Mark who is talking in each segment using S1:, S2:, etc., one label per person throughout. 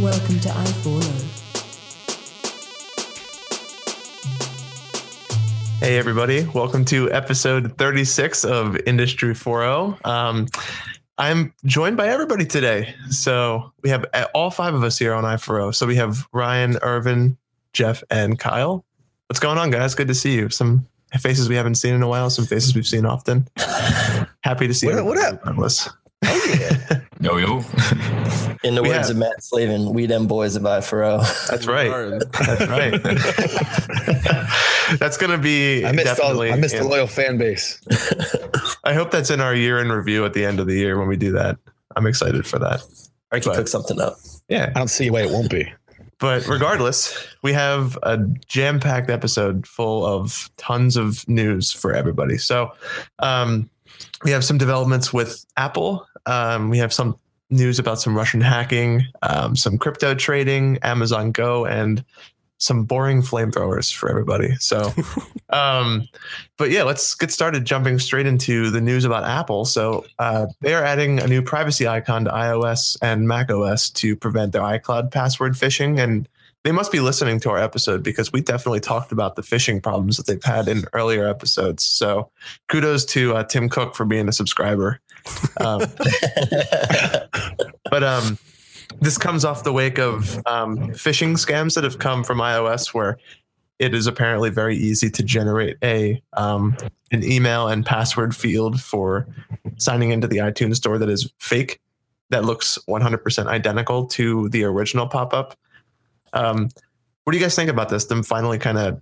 S1: Welcome to i4o.
S2: Hey, everybody. Welcome to episode 36 of Industry 4.0. Um, I'm joined by everybody today. So we have uh, all five of us here on i4o. So we have Ryan, Irvin, Jeff, and Kyle. What's going on, guys? Good to see you. Some faces we haven't seen in a while, some faces we've seen often. Happy to see
S3: What-
S2: you.
S3: what up?
S2: Regardless.
S4: Yo yo.
S5: In the
S2: We
S5: words
S2: have-
S5: of Matt Slavin, we them boys of i4o.
S2: That's right. That's right. that's going to be
S3: I missed all,
S2: definitely.
S3: I missed
S2: in-
S3: the loyal fan base.
S2: I hope that's in our year in review at the end of the year when we do that. I'm excited for that.
S5: I can
S2: But-
S5: cook something up.
S2: Yeah.
S3: I don't see why it won't be.
S2: But regardless, we have a jam packed episode full of tons of news for everybody. So um, we have some developments with Apple. Um, we have some news about some Russian hacking, um, some crypto trading, Amazon Go, and some boring flamethrowers for everybody. So, um, but yeah, let's get started jumping straight into the news about Apple. So, uh, they are adding a new privacy icon to iOS and Mac OS to prevent their iCloud password phishing. And they must be listening to our episode because we definitely talked about the phishing problems that they've had in earlier episodes. So, kudos to uh, Tim Cook for being a subscriber. Um, but um, this comes off the wake of um, phishing scams that have come from iOS, where it is apparently very easy to generate a um, an email and password field for signing into the iTunes store that is fake, that looks 100% identical to the original pop up. Um, what do you guys think about this? Them finally kind of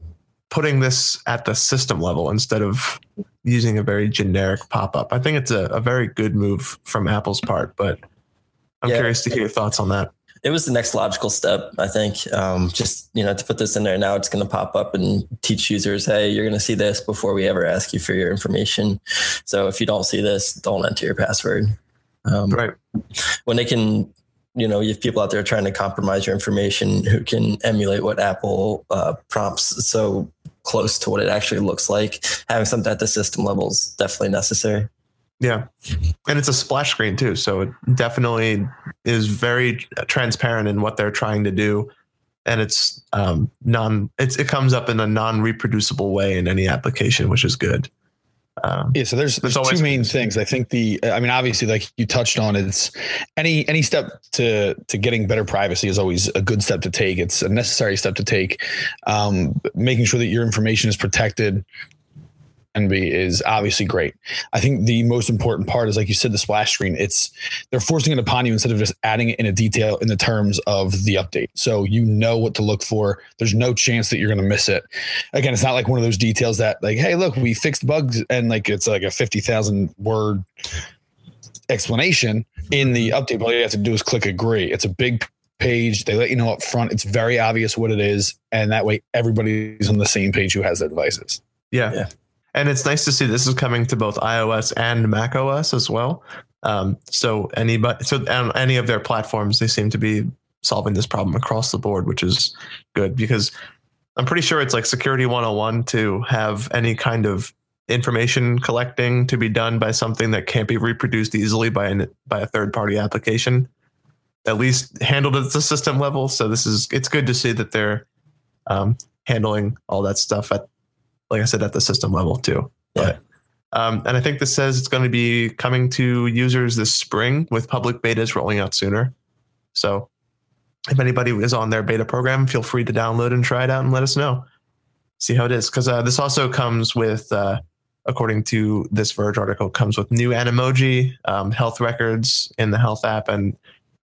S2: putting this at the system level instead of using a very generic pop up. I think it's a, a very good move from Apple's part, but I'm
S5: Yeah.
S2: curious to hear your thoughts on that.
S5: it was the next logical step, I think. Um, just you know, to put this in there now, it's going to pop up and teach users, hey, you're going to see this before we ever ask you for your information. So if you don't see this, don't enter your password. Um,
S2: Right.
S5: when they can you know you have people out there trying to compromise your information who can emulate what apple uh, prompts so close to what it actually looks like having something at the system level is definitely necessary
S2: Yeah. And it's a splash screen too. So it definitely is very transparent in what they're trying to do. And it's um, non, it's, it comes up in a non reproducible way in any application, which is good. Um,
S3: Yeah, so there's,
S2: There's
S3: there's two main things. I think the I mean obviously like you touched on it's any any step to to getting better privacy is always a good step to take. It's a necessary step to take. Um, making sure that your information is protected and be is obviously great. I think the most important part is like you said the splash screen. It's they're forcing it upon you instead of just adding it in a detail in the terms of the update. So you know what to look for. There's no chance that you're going to miss it. Again, it's not like one of those details that like, hey, look, we fixed bugs and like it's like a 50,000 word explanation in the update. All you have to do is click agree. It's a big page. They let you know up front. It's very obvious what it is. And that way everybody's on the same page who has their devices.
S2: yeah.
S5: Yeah.
S2: And it's nice to see this is coming to both iOS and Mac OS as well. Um, so anybody, so on any of their platforms, they seem to be solving this problem across the board, which is good because I'm pretty sure it's like security 101 to have any kind of information collecting to be done by something that can't be reproduced easily by an by a third party application. At least handled at the system level. So this is it's good to see that they're um, handling all that stuff at, like I said, at the system level too.
S5: Yeah.
S2: But um, and I think this says it's going to be coming to users this spring with public betas rolling out sooner. So if anybody is on their beta program, feel free to download and try it out and let us know. See how it is. Because uh, this also comes with, uh, according to this Verge article, comes with new Animoji, um, health records in the health app, and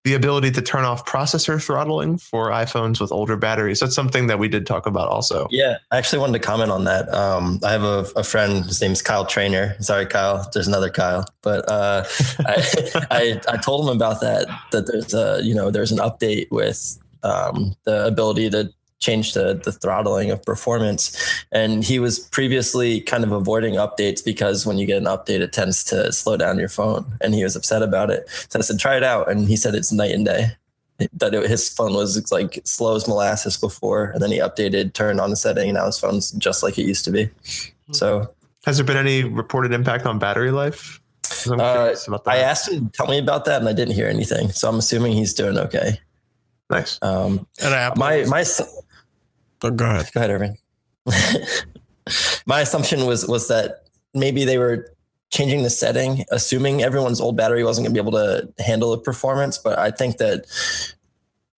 S2: the ability to turn off processor throttling for iPhones with older batteries. That's something that we did talk about also.
S5: yeah i actually wanted to comment on that um, i have a, a friend his name's kyle trainer sorry kyle there's another kyle but uh, I, I, I told him about that that there's a you know there's an update with um, the ability to change the, the throttling of performance. And he was previously kind of avoiding updates because when you get an update, it tends to slow down your phone. And he was upset about it. So I said, try it out. And he said it's night and day. That it, his phone was like slow as molasses before, and then he updated, turned on the setting, and now his phone's just like it used to be. So
S2: Has there been any reported impact on battery life? I'm
S5: Uh,
S2: about that.
S5: I asked him to tell me about that, and I didn't hear anything. So I'm assuming he's doing okay.
S2: Nice.
S5: Um,
S1: And Apple.
S5: my my
S1: oh, go ahead.
S5: Go ahead, Irvin. My assumption was was that maybe they were changing the setting, assuming everyone's old battery wasn't going to be able to handle the performance. But I think that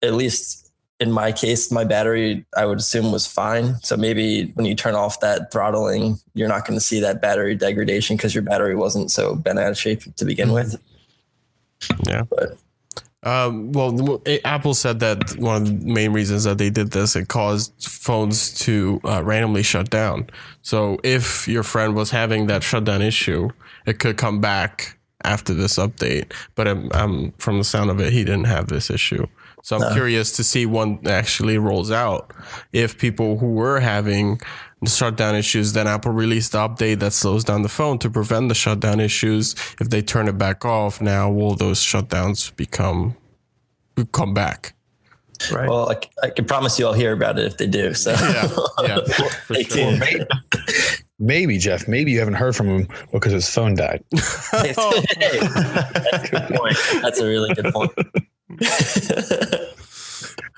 S5: at least in my case, my battery I would assume was fine. So maybe when you turn off that throttling, you're not going to see that battery degradation because your battery wasn't so bent out of shape to begin mm-hmm. with.
S1: Yeah.
S5: But
S1: Um, well, Apple said that one of the main reasons that they did this, it caused phones to uh, randomly shut down. So if your friend was having that shutdown issue, it could come back after this update. But um, um, from the sound of it, he didn't have this issue. So I'm curious to see it actually rolls out. If people who were having shutdown issues, then Apple released the update that slows down the phone to prevent the shutdown issues. If they turn it back off, now will those shutdowns become come back?
S2: Right.
S5: well, I can promise you I'll hear about it if they do. So
S1: Yeah, yeah, for
S5: Stay
S1: sure.
S5: tuned.
S3: Maybe, maybe Jeff, maybe you haven't heard from him because his phone died.
S5: Hey, that's a good point. That's a really good point.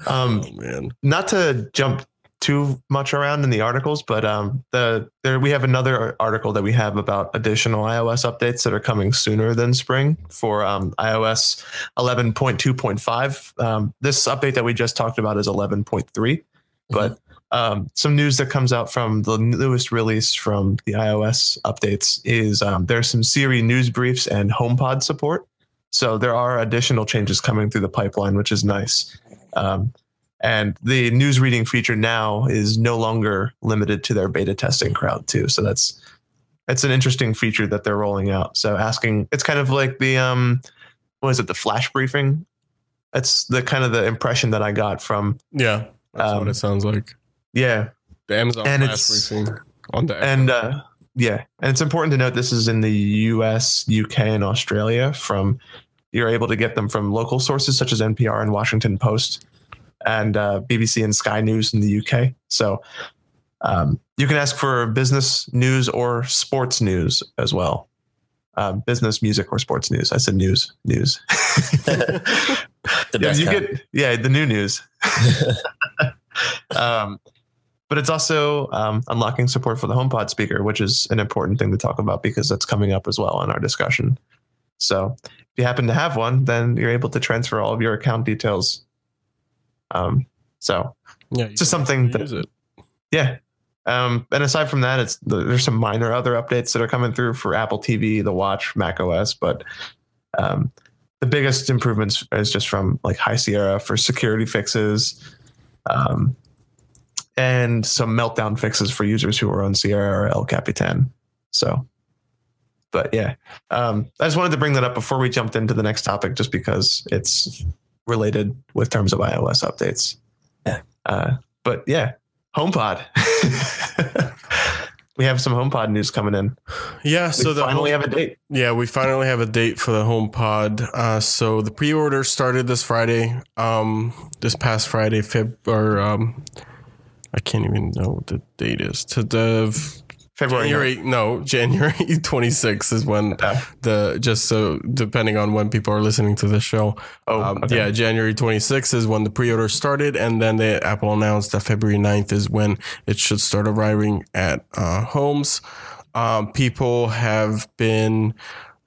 S2: Um,
S1: Oh man,
S2: not to jump too much around in the articles, but um, the there we have another article that we have about additional iOS updates that are coming sooner than spring for um, iOS 11.2.5. Um, this update that we just talked about is 11.3, but um, some news that comes out from the newest release from the iOS updates is um, there's some Siri news briefs and HomePod support. So there are additional changes coming through the pipeline, which is nice. Um, and the news reading feature now is no longer limited to their beta testing crowd too. So that's that's an interesting feature that they're rolling out. So asking, it's kind of like the um, what is it, the flash briefing? That's the kind of the impression that I got from
S1: yeah, that's what
S2: Um,
S1: it sounds like.
S2: yeah,
S1: The Amazon
S2: and
S1: Flash
S2: it's-
S1: briefing on the
S2: and uh, yeah, and it's important to note this is in the U.S., UK, and Australia. From you're able to get them from local sources such as NPR and Washington Post, and uh, BBC and Sky News in the UK. So um, you can ask for business news or sports news as well. Um, business, music, or sports news. I said news, news.
S5: The
S2: yeah,
S5: best
S2: you get yeah the new news. um, but it's also um, unlocking support for the HomePod speaker, which is an important thing to talk about because that's coming up as well in our discussion. So if you happen to have one, then you're able to transfer all of your account details. Um, so
S1: yeah,
S2: it's just something that yeah. Um, and aside from that, it's there's some minor other updates that are coming through for Apple TV, the Watch, Mac OS, but um, the biggest improvements is just from like High Sierra for security fixes, um, and some meltdown fixes for users who are on Sierra or El Capitan. So, but yeah, um, I just wanted to bring that up before we jumped into the next topic, just because it's related with terms of iOS updates.
S5: Yeah.
S2: Uh, but yeah, HomePod. we have some HomePod news coming in.
S1: Yeah,
S2: We
S1: so the
S2: finally
S1: home-
S2: have a date.
S1: Yeah, we finally have a date for the HomePod. Uh, so the pre-order started this Friday. Um, this past Friday, Feb or um, I can't even know what the date is. To the
S2: February.
S1: January, no, January 26th is when the just so depending on when people are listening to the show.
S2: Oh,
S1: Um,
S2: okay.
S1: Yeah, January 26th is when the pre-order started, and then the Apple announced that February 9th is when it should start arriving at uh, homes. Um, people have been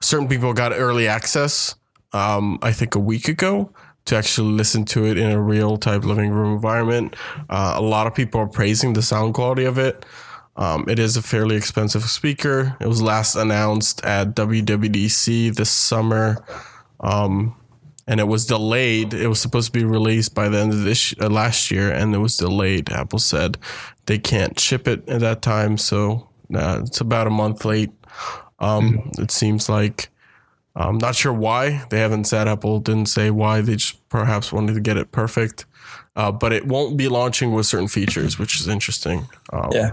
S1: certain people got early access. Um, I think a week ago to actually listen to it in a real type living room environment. Uh, a lot of people are praising the sound quality of it. Um, it is a fairly expensive speaker. It was last announced at WWDC this summer. Um, and it was delayed. It was supposed to be released by the end of this uh, last year, and it was delayed. Apple said they can't ship it at that time, so uh, it's about a month late. Um, It seems like I'm not sure why they haven't said. Apple didn't say why. They just perhaps wanted to get it perfect, uh, but it won't be launching with certain features, which is interesting. Um,
S5: Yeah.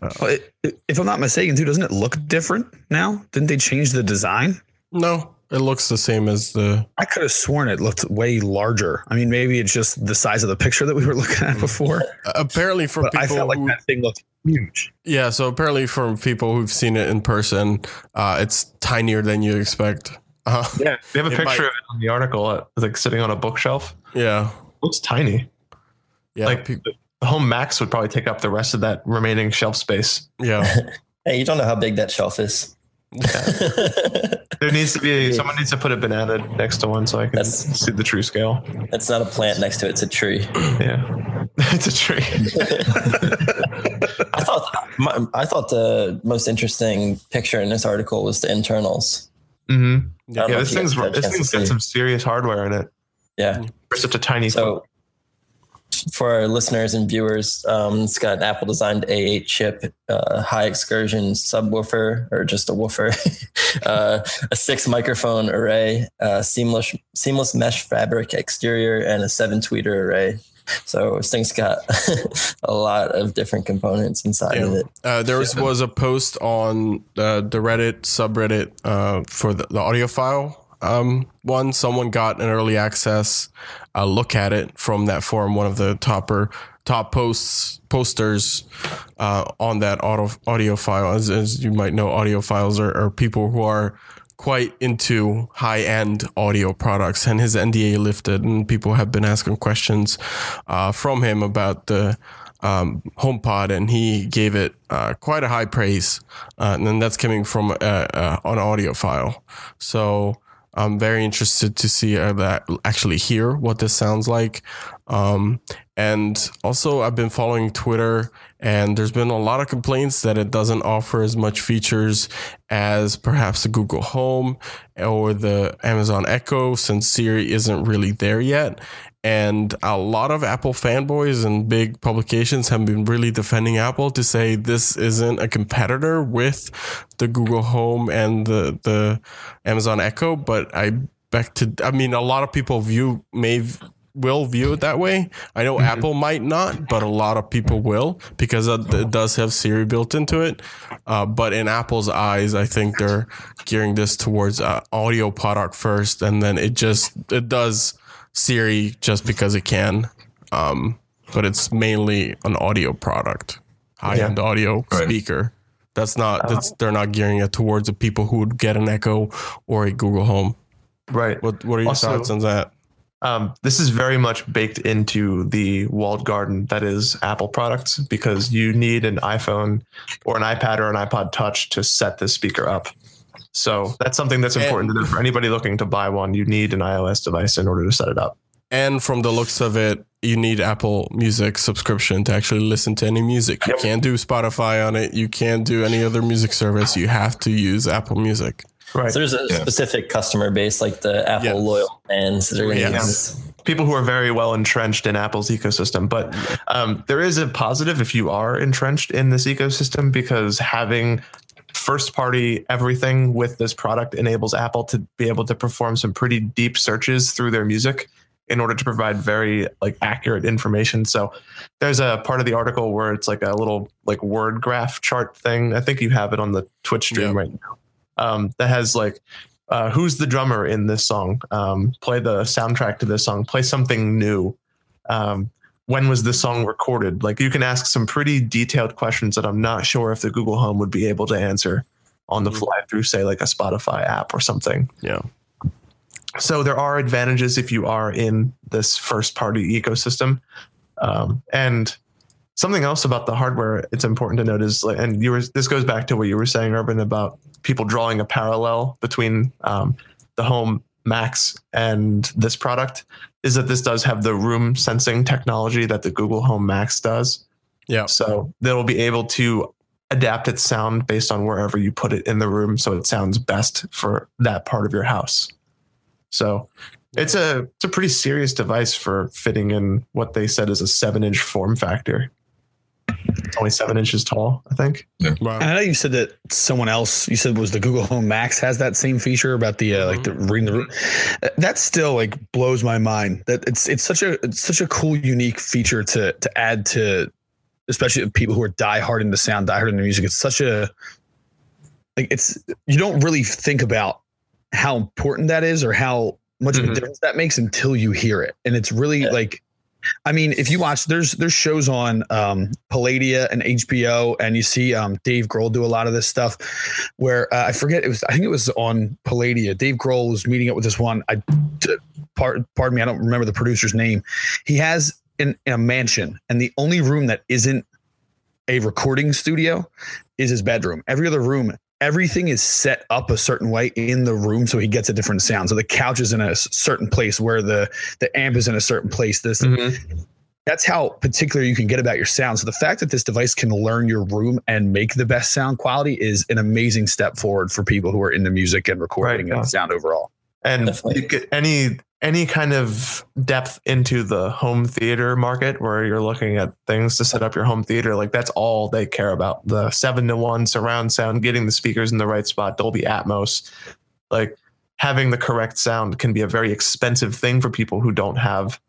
S3: Well, it, it- if I'm not mistaken, too, doesn't it look different now? Didn't they change the design?
S1: No, it looks the same as the.
S3: I could have sworn it looked way larger. I mean, maybe it's just the size of the picture that we were looking at before.
S1: Apparently, for
S3: But
S1: people
S3: I felt like
S1: who,
S3: that thing looked huge.
S1: Yeah, so apparently from people who've seen it in person, uh, it's tinier than you expect. Uh,
S2: Yeah, we have a picture
S1: might-
S2: of it on the article, uh, like sitting on a bookshelf.
S1: yeah,
S2: looks tiny.
S1: Yeah,
S2: like
S1: pe-
S2: the home max would probably take up the rest of that remaining shelf space.
S1: yeah.
S5: hey, you don't know how big that shelf is.
S2: There needs to be someone needs to put a banana next to one so I can
S5: That's-
S2: see the true scale.
S5: It's not a plant next to it; it's a tree.
S2: Yeah, it's a tree.
S5: I thought my, I thought the most interesting picture in this article was the internals.
S2: hmm
S5: I don't
S2: Yeah, this thing's
S5: guys had a
S2: this thing's got some serious hardware in it
S5: Yeah.
S2: for such a tiny.
S5: So, for our listeners and viewers, um, it's got an Apple designed A8 chip, uh, high excursion subwoofer, or just a woofer, uh, a six microphone array, uh, seamless seamless mesh fabric exterior, and a seven tweeter array. So this thing's got a lot of different components inside of it.
S1: Uh, there was, was a post on uh, the Reddit subreddit uh, for the, the audiophile um, one. Someone got an early access uh, look at it from that forum. One of the topper top posts posters uh, on that audiophile. As, as you might know, audiophiles are, are people who are quite into high end audio products, and his NDA lifted, and people have been asking questions uh, from him about the um, HomePod, and he gave it uh, quite a high praise, uh, and then that's coming from uh, uh, an audiophile. So I'm very interested to see uh, that actually hear what this sounds like. Um, and also, I've been following Twitter, and there's been a lot of complaints that it doesn't offer as much features as perhaps the Google Home or the Amazon Echo, since Siri isn't really there yet. And a lot of Apple fanboys and big publications have been really defending Apple to say this isn't a competitor with the Google Home and the, the Amazon Echo. But I back to, I mean, a lot of people view, may will view it that way. I know Apple might not, but a lot of people will because it it does have Siri built into it. Uh, but in Apple's eyes, I think they're gearing this towards uh, audio product first, and then it just it does Siri just because it can. Um, but it's mainly an audio product, high end audio
S4: Right.
S1: speaker. That's not that's they're not gearing it towards the people who would get an Echo or a Google Home.
S2: right.
S1: What what are your
S2: Also-
S1: thoughts on that?
S2: Um, this is very much baked into the walled garden that is Apple products because you need an iPhone or an iPad or an iPod Touch to set this speaker up. So that's something that's important to do for anybody looking to buy one. You need an iOS device in order to set it up.
S1: And from the looks of it, you need Apple Music subscription to actually listen to any music. You can't do Spotify on it. You can't do any other music service. You have to use Apple Music.
S2: Right.
S5: So there's a
S4: Yeah.
S5: specific customer base, like the Apple
S1: Yeah.
S5: loyal fans that are going to
S1: Yes.
S2: people who are very well entrenched in Apple's ecosystem. But um, there is a positive if you are entrenched in this ecosystem because having first party everything with this product enables Apple to be able to perform some pretty deep searches through their music in order to provide very like accurate information. So there's a part of the article where it's like a little like word graph chart thing. I think you have it on the Twitch stream
S1: Yeah.
S2: right now. Um, that has like uh, who's the drummer in this song? Um, play the soundtrack to this song. Play something new. Um, when was this song recorded? Like you can ask some pretty detailed questions that I'm not sure if the Google Home would be able to answer on the
S1: Mhm.
S2: fly through, say, like a Spotify app or something.
S1: Yeah.
S2: So there are advantages if you are in this first party ecosystem. Um, and something else about the hardware it's important to note is like, and you were this goes back to what you were saying, Irvin, about people drawing a parallel between um, the home Max and this product is that this does have the room sensing technology that the Google Home Max does.
S1: Yeah.
S2: So they'll be able to adapt its sound based on wherever you put it in the room so it sounds best for that part of your house. So it's a it's a pretty serious device for fitting in what they said is a seven inch form factor. It's only seven inches tall, I think.
S1: Wow.
S3: I know you said that someone else you said was the Google Home Max has that same feature about the uh, like the reading the room. That still like blows my mind. That it's it's such a it's such a cool unique feature to to add to especially people who are diehard into sound, diehard into music. It's such a like it's you don't really think about how important that is or how much of
S2: Mhm.
S3: a difference that makes until you hear it. And it's really
S2: Yeah.
S3: like I mean, if you watch, there's there's shows on um, Palladia and HBO, and you see um, Dave Grohl do a lot of this stuff. Where uh, I forget it was, I think it was on Palladia. Dave Grohl was meeting up with this one. I part, pardon me, I don't remember the producer's name. He has in, in a mansion, and the only room that isn't a recording studio is his bedroom. Every other room everything is set up a certain way in the room so he gets a different sound so the couch is in a certain place where the the amp is in a certain place this
S2: Mhm.
S3: that's how particular you can get about your sound so the fact that this device can learn your room and make the best sound quality is an amazing step forward for people who are into music and recording
S2: Right, yeah.
S3: and sound overall
S2: and
S5: Definitely.
S2: you get any any kind of depth into the home theater market where you're looking at things to set up your home theater like that's all they care about the seven to one surround sound getting the speakers in the right spot dolby atmos like having the correct sound can be a very expensive thing for people who don't have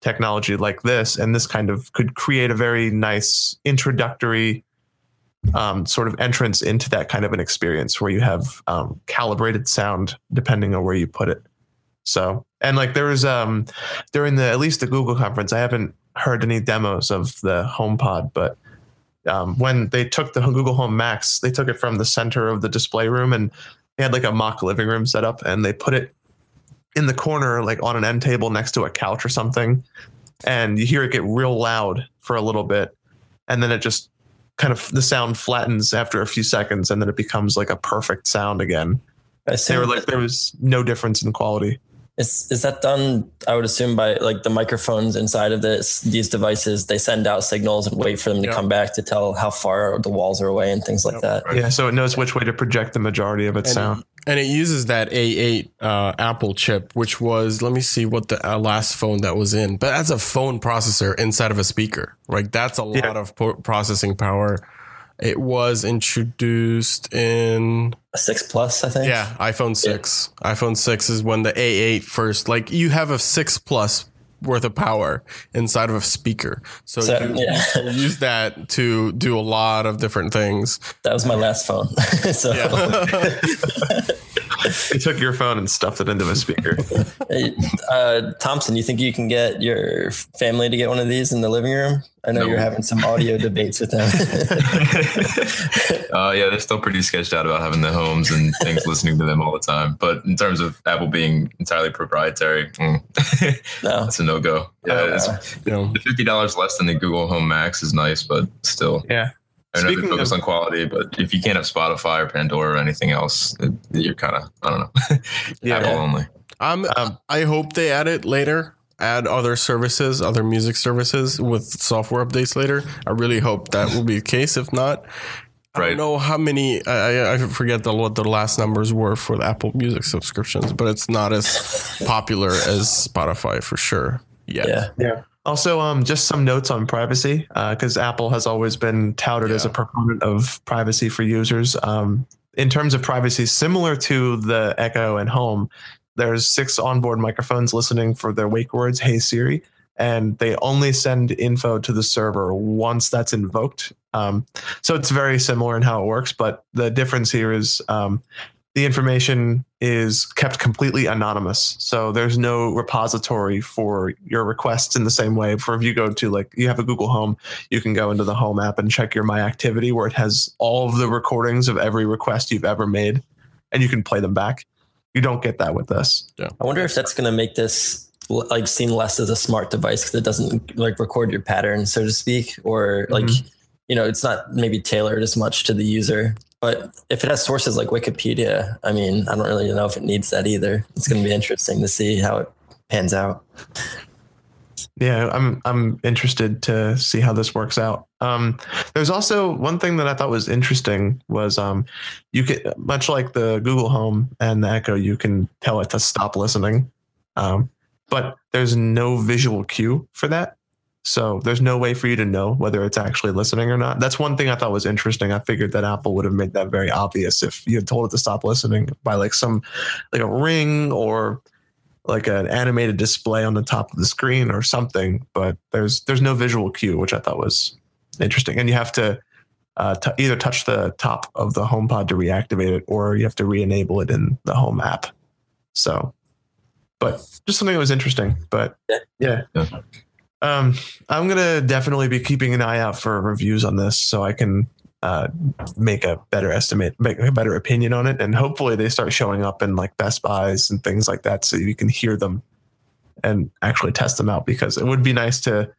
S2: technology like this and this kind of could create a very nice introductory um, sort of entrance into that kind of an experience where you have um, calibrated sound depending on where you put it. So, and like there was um, during the at least the Google conference, I haven't heard any demos of the HomePod, but um, when they took the Google Home Max, they took it from the center of the display room and they had like a mock living room set up and they put it in the corner, like on an end table next to a couch or something. And you hear it get real loud for a little bit. And then it just kind of the sound flattens after a few seconds and then it becomes like a perfect sound again.
S5: I
S2: They were like there was no difference in quality.
S5: Is is that done? I would assume by like the microphones inside of this these devices, they send out signals and wait for them to
S1: Yeah.
S5: come back to tell how far the walls are away and things like that.
S2: Yeah, so it knows which way to project the majority of its
S1: And,
S2: sound.
S1: and it uses that A8 uh, Apple chip, which was let me see what the uh, last phone that was in, but that's a phone processor inside of a speaker. Like that's a lot
S2: Yeah.
S1: of po- processing power. It was introduced in
S5: A six plus, I think.
S1: yeah iPhone six. iPhone six is when the A8 first. Like you have a six plus worth of power inside of a speaker, so,
S5: So,
S1: you,
S5: yeah.
S1: you use that to do a lot of different things.
S5: That was my last phone. so
S1: Yeah.
S2: They took your phone and stuffed it into a speaker.
S5: Hey, uh, Thompson, you think you can get your family to get one of these in the living room? I know
S4: No.
S5: you're having some audio debates with them.
S4: Uh, yeah, they're still pretty sketched out about having the homes and things listening to them all the time. But in terms of Apple being entirely proprietary, mm,
S5: no.
S4: that's a no go. Yeah,
S5: Oh,
S4: it's,
S5: wow.
S1: you know,
S4: the fifty dollars less than the Google Home Max is nice, but still,
S2: yeah.
S4: I know they focus
S2: of-
S4: on quality. But if you can't have Spotify or Pandora or anything else, it, you're kind of I don't know,
S2: Yeah.
S4: Apple only.
S1: I'm,
S2: Um,
S1: I hope they add it later. Add other services, other music services with software updates later. I really hope that will be the case. If not, I
S4: Right.
S1: don't know how many. I, I- I forget the, what the last numbers were for the Apple Music subscriptions, but it's not as popular as Spotify for sure. Yet.
S5: Yeah.
S2: Yeah. Also, um, just some notes on privacy, because Apple has always been touted as a proponent of privacy for users. Um, in terms of privacy, similar to the Echo and Home, there's six onboard microphones listening for their wake words, "Hey Siri," and they only send info to the server once that's invoked. Um, so it's very similar in how it works, but the difference here is um, the information is kept completely anonymous. So there's no repository for your requests in the same way. For if you go to like you have a Google Home, you can go into the Home app and check your My Activity where it has all of the recordings of every request you've ever made, and you can play them back. You don't get that with this. Yeah.
S5: I wonder if that's going to make this like seem less as a smart device because it doesn't like record your pattern, so to speak, or like
S2: Mhm.
S5: you know, it's not maybe tailored as much to the user. But if it has sources like Wikipedia, I mean, I don't really know if it needs that either. It's going to be interesting to see how it pans out.
S2: Yeah, I'm I'm interested to see how this works out. Um, there's also one thing that I thought was interesting was um, you can much like the Google Home and the Echo, you can tell it to stop listening, um, but there's no visual cue for that. So there's no way for you to know whether it's actually listening or not. That's one thing I thought was interesting. I figured that Apple would have made that very obvious if you had told it to stop listening by like some like a ring or like an animated display on the top of the screen or something, but there's there's no visual cue, which I thought was interesting. And you have to uh, t- either touch the top of the HomePod to reactivate it, or you have to re-enable it in the Home app. So, but just something that was interesting. But
S5: Yeah.
S2: yeah,
S4: Yeah.
S2: Um, I'm gonna definitely be keeping an eye out for reviews on this so I can uh, make a better estimate, make a better opinion on it, and hopefully they start showing up in like Best Buys and things like that, so you can hear them and actually test them out. Because it would be nice to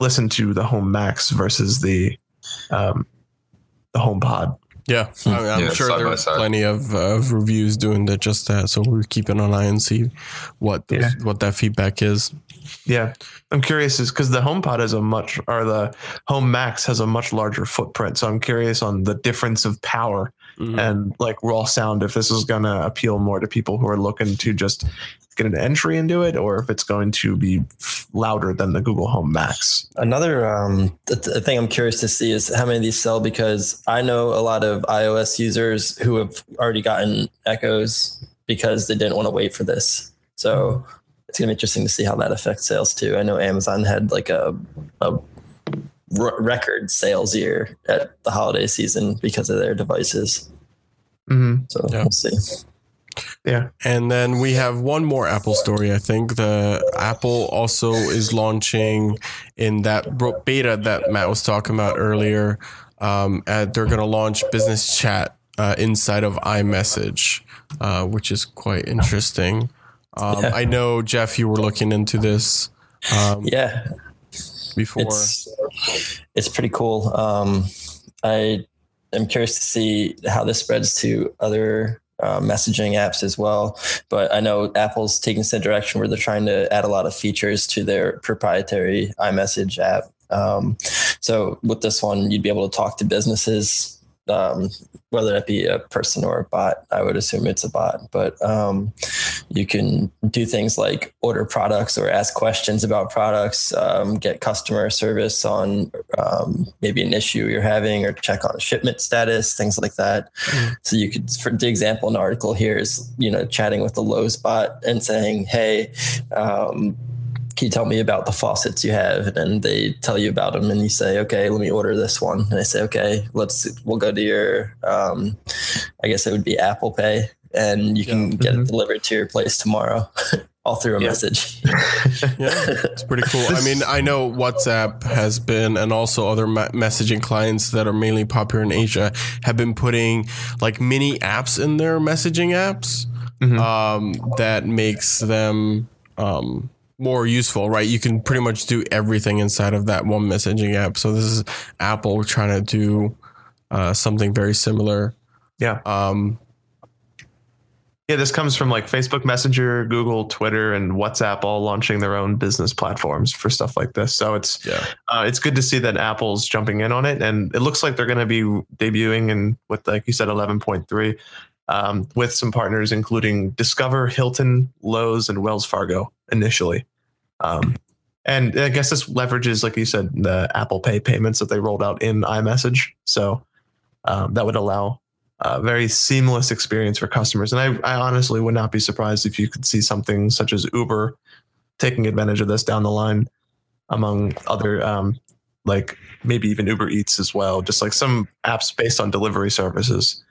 S2: listen to the Home Max versus the um, the Home Pod.
S1: Yeah, I mean, I'm
S4: Yeah,
S1: sure
S4: side by
S1: there's plenty of, uh, of reviews doing that just that. So we're keeping an eye and see what those,
S2: Yeah.
S1: what that feedback is.
S2: Yeah, I'm curious is because the HomePod has a much, or the Home Max has a much larger footprint. So I'm curious on the difference of power
S1: Mhm.
S2: and like raw sound. If this is going to appeal more to people who are looking to just get an entry into it, or if it's going to be louder than the Google Home Max.
S5: Another um, th- th- thing I'm curious to see is how many of these sell because I know a lot of iOS users who have already gotten Echoes because they didn't want to wait for this. So it's gonna be interesting to see how that affects sales too. I know Amazon had like a, a r- record sales year at the holiday season because of their devices.
S2: Mm-hmm.
S5: So
S1: Yeah.
S5: we'll see.
S2: Yeah.
S1: And then we have one more Apple story. I think the Apple also is launching in that beta that Matt was talking about earlier. Um, and they're going to launch business chat uh, inside of iMessage, uh, which is quite interesting. Um,
S5: Yeah.
S1: I know Jeff, you were looking into this um,
S5: Yeah,
S1: before.
S5: it's it's pretty cool. Um, I am curious to see how this spreads to other uh, messaging apps as well. But I know Apple's taking some direction where they're trying to add a lot of features to their proprietary iMessage app. Um, so with this one, you'd be able to talk to businesses. Um, whether that be a person or a bot, I would assume it's a bot, but um, you can do things like order products or ask questions about products, um, get customer service on um, maybe an issue you're having, or check on shipment status, things like that.
S1: Mm.
S5: So you could, for the example, an article here is you know chatting with the Lowe's bot and saying, "Hey." Can you tell me about the faucets you have? And then they tell you about them, and you say, okay, let me order this one. And I say, okay, let's we'll go to your, um, I guess it would be Apple Pay, and you can
S1: Yeah.
S5: get
S2: Mhm.
S5: it delivered to your place tomorrow, all through a
S2: Yeah.
S5: message.
S1: Yeah, it's pretty cool. I mean, I know WhatsApp has been, and also other ma- messaging clients that are mainly popular in Asia have been putting like mini apps in their messaging apps
S2: Mhm.
S1: um, that makes them um, more useful, right? You can pretty much do everything inside of that one messaging app. So this is Apple trying to do uh, something very similar.
S2: Yeah.
S1: Um,
S2: Yeah, this comes from like Facebook Messenger, Google, Twitter, and WhatsApp all launching their own business platforms for stuff like this. So it's
S1: yeah.
S2: uh, it's good to see that Apple's jumping in on it, and it looks like they're going to be debuting in with like you said, eleven point three, um, with some partners including Discover, Hilton, Lowe's, and Wells Fargo initially. Um, and I guess this leverages, like you said, the Apple Pay payments that they rolled out in iMessage. So um, that would allow a very seamless experience for customers. And I, I honestly would not be surprised if you could see something such as Uber taking advantage of this down the line, among other, um, like maybe even Uber Eats as well. Just like some apps based on delivery services,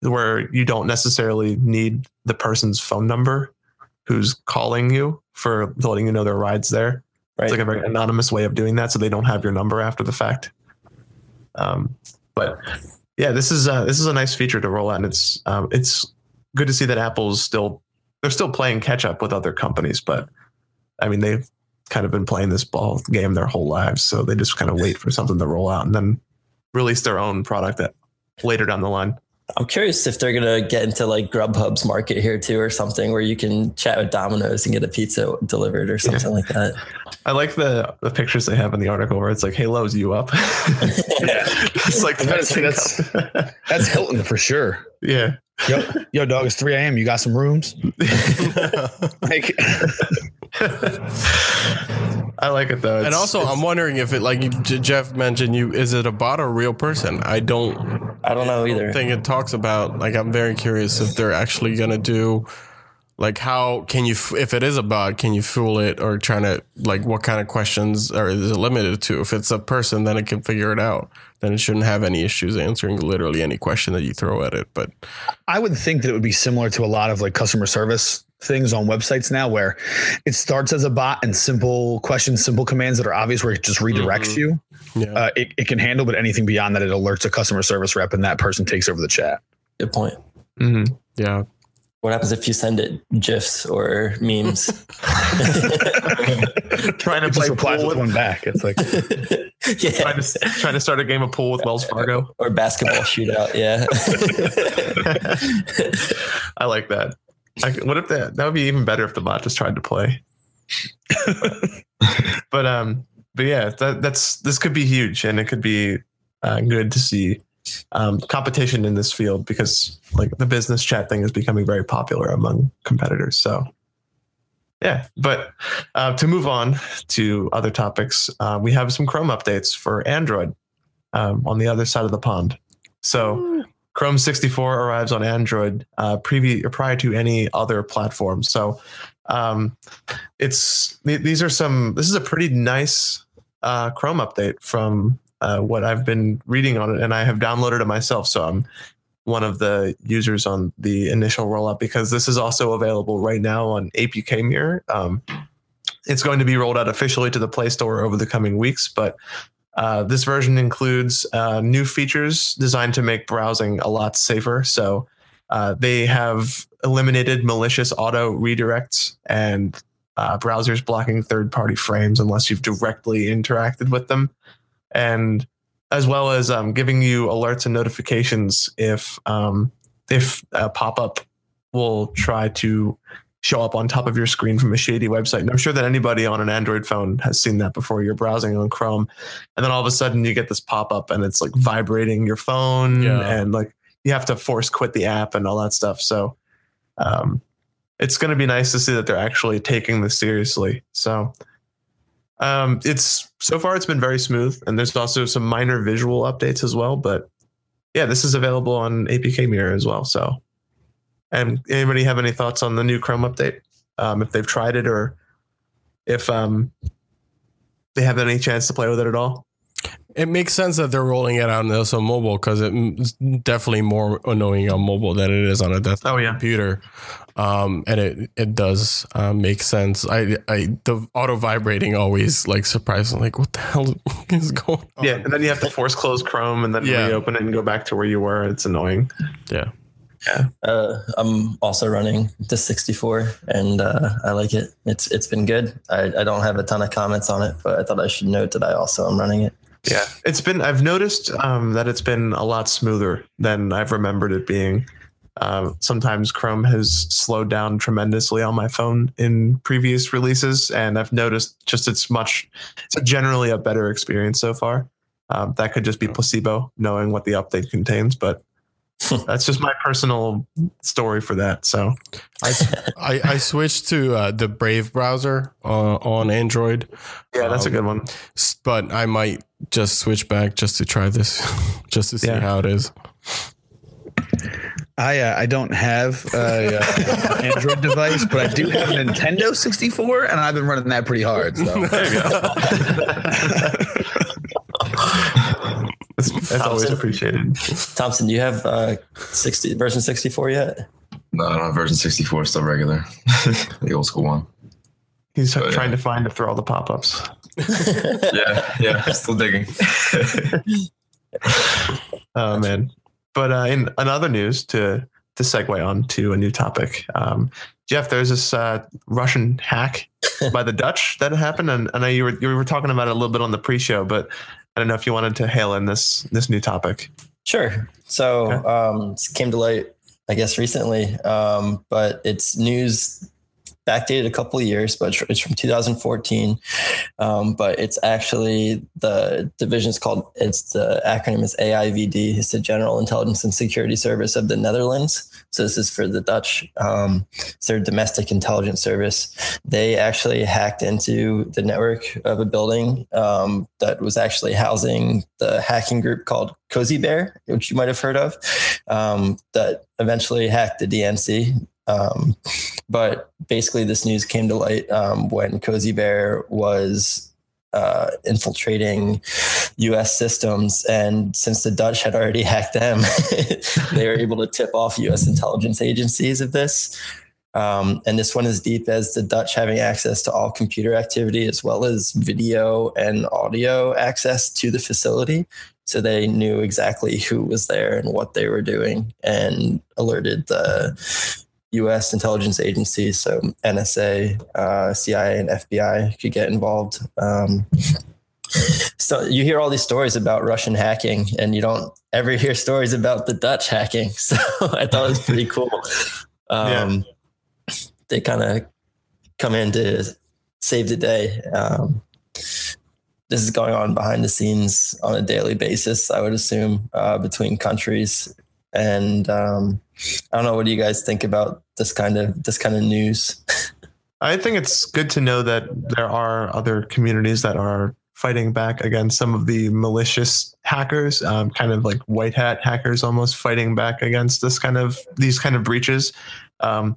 S2: where you don't necessarily need the person's phone number who's calling you for letting you know their rides there.
S5: Right.
S2: It's like a very anonymous way of doing that, so they don't have your number after the fact. Um, but yeah, this is uh, this is a nice feature to roll out, and it's um, it's good to see that Apple's still they're still playing catch up with other companies, but I mean they've kind of been playing this ball game their whole lives, so they just kind of wait for something to roll out and then release their own product that later down the line.
S5: I'm curious if they're gonna get into like Grubhub's market here too, or something where you can chat with Domino's and get a pizza delivered or something like that.
S2: I like the the pictures they have in the article where it's like, "Hey, Lowe's, you up?" yeah, it's like
S3: I was about to say, that's- That's Hilton for sure.
S2: yeah.
S3: Yo, yo, dog, it's 3 a.m. You got some rooms? Like,
S2: I like it though.
S1: and also, I'm wondering if it, like you- Jeff mentioned, you is it a bot or a real person? I don't
S5: I don't know either.
S1: thing it talks about like i'm very curious if they're actually gonna do like how can you if it is a bot can you fool it or trying to like what kind of questions are is it limited to if it's a person then it can figure it out then it shouldn't have any issues answering literally any question that you throw at it but
S3: I would think that it would be similar to a lot of like customer service things on websites now where it starts as a bot and simple questions, simple commands that are obvious where it just redirects
S2: Mhm.
S3: you.
S1: Yeah.
S3: Uh, it, it can handle, but anything beyond that, it alerts a customer service rep and that person takes over the chat.
S5: Good point.
S2: Mhm.
S1: yeah.
S5: What happens if you send it gifs or memes?
S2: trying to
S3: It
S2: play pool
S3: with
S2: with,
S3: one back. It's like,
S5: yeah.
S2: trying to trying to start a game of pool with Wells Fargo.
S5: Or basketball shootout. Yeah.
S2: I like that. I, what if that that would be even better if the bot just tried to play. but um, but yeah, that, that's this could be huge, and it could be uh, good to see um, competition in this field because like the business chat thing is becoming very popular among competitors. So yeah, but uh, to move on to other topics, uh, we have some Chrome updates for Android um, on the other side of the pond. So. Chrome 64 arrives on Android uh, prior to any other platform. So um, it's these are some. This is a pretty nice uh, Chrome update from uh, what I've been reading on it, and I have downloaded it myself. So I'm one of the users on the initial rollout because this is also available right now on APK Mirror. Um, it's going to be rolled out officially to the Play Store over the coming weeks, but uh, this version includes uh, new features designed to make browsing a lot safer. So uh, they have eliminated malicious auto redirects and uh, browsers blocking third party frames unless you've directly interacted with them. And as well as um, giving you alerts and notifications if um, if a pop up will try to show up on top of your screen from a shady website. And I'm sure that anybody on an Android phone has seen that before. You're browsing on Chrome, and then all of a sudden you get this pop up, and it's like vibrating your phone,
S1: Yeah.
S2: and like you have to force quit the app and all that stuff. So, um, it's going to be nice to see that they're actually taking this seriously. So, um, it's so far it's been very smooth, and there's also some minor visual updates as well. But yeah, this is available on APK Mirror as well. So, and anybody have any thoughts on the new Chrome update? Um, if they've tried it or if um, they have any chance to play with it at all?
S1: It makes sense that they're rolling it out on also mobile because it's definitely more annoying on mobile than it is on a desktop
S2: Oh yeah,
S1: computer. Um, and it it does uh, make sense. I I the auto vibrating always like surprises me, like what the hell is going on?
S2: yeah. And then you have to force close Chrome and then
S1: Yeah.
S2: reopen it and go back to where you were. It's annoying.
S1: yeah.
S5: Uh, I'm also running the 64, and uh, I like it. It's it's been good. I, I don't have a ton of comments on it, but I thought I should note that I also am running it.
S2: Yeah, it's been. I've noticed um, that it's been a lot smoother than I've remembered it being. Um, sometimes Chrome has slowed down tremendously on my phone in previous releases, and I've noticed just it's much. It's generally a better experience so far. Um, that could just be placebo, knowing what the update contains, but that's just my personal story for that. So
S1: I, I I switched to uh, the Brave browser uh, on Android,
S2: yeah, that's a
S1: Um,
S2: good one.
S1: but I might just switch back just to try this, just to see
S2: Yeah.
S1: how it is.
S3: I uh, I don't have a uh, Android device, but I do have a Nintendo 64, and I've been running that pretty hard. So
S2: That's, that's always appreciated.
S5: Thompson, do you have uh, 60 version 64 yet?
S4: No, I don't have version 64, still regular. the old school one.
S2: He's
S4: yeah.
S2: trying to find it through all the pop-ups.
S4: Yeah, yeah, still digging.
S2: Oh man! But uh, in another news, to to segue on to a new topic, um, Jeff, there's this uh, Russian hack by the Dutch that happened, and I know you were you were talking about it a little bit on the pre-show, but I don't know if you wanted to hail in this this new topic.
S5: Sure. So
S2: Okay.
S5: um, it came to light, I guess, recently, um, but it's news backdated a couple of years, but it's from 2014. Um, but it's actually the division is called, it's the acronym is AIVD. It's the General Intelligence and Security Service of the Netherlands. So this is for the Dutch. Um, their domestic intelligence service. They actually hacked into the network of a building um, that was actually housing the hacking group called Cozy Bear, which you might have heard of, um, that eventually hacked the DNC. Um, but basically, this news came to light um, when Cozy Bear was uh, infiltrating U.S. systems, and since the Dutch had already hacked them, they were able to tip off U.S. intelligence agencies of this. Um, and this one is deep as the Dutch having access to all computer activity as well as video and audio access to the facility. So they knew exactly who was there and what they were doing and alerted the US intelligence agencies. So NSA, uh, CIA, and FBI could get involved. Um, so you hear all these stories about Russian hacking, and you don't ever hear stories about the Dutch hacking. So I thought it was pretty cool. Um, yeah. They kind of come in to save the day. Um, this is going on behind the scenes on a daily basis, I would assume, uh, between countries. And um, I don't know. What do you guys think about this kind of this kind of news?
S2: I think it's good to know that there are other communities that are fighting back against some of the malicious hackers, um, kind of like white hat hackers, almost fighting back against this kind of these kind of breaches. Um,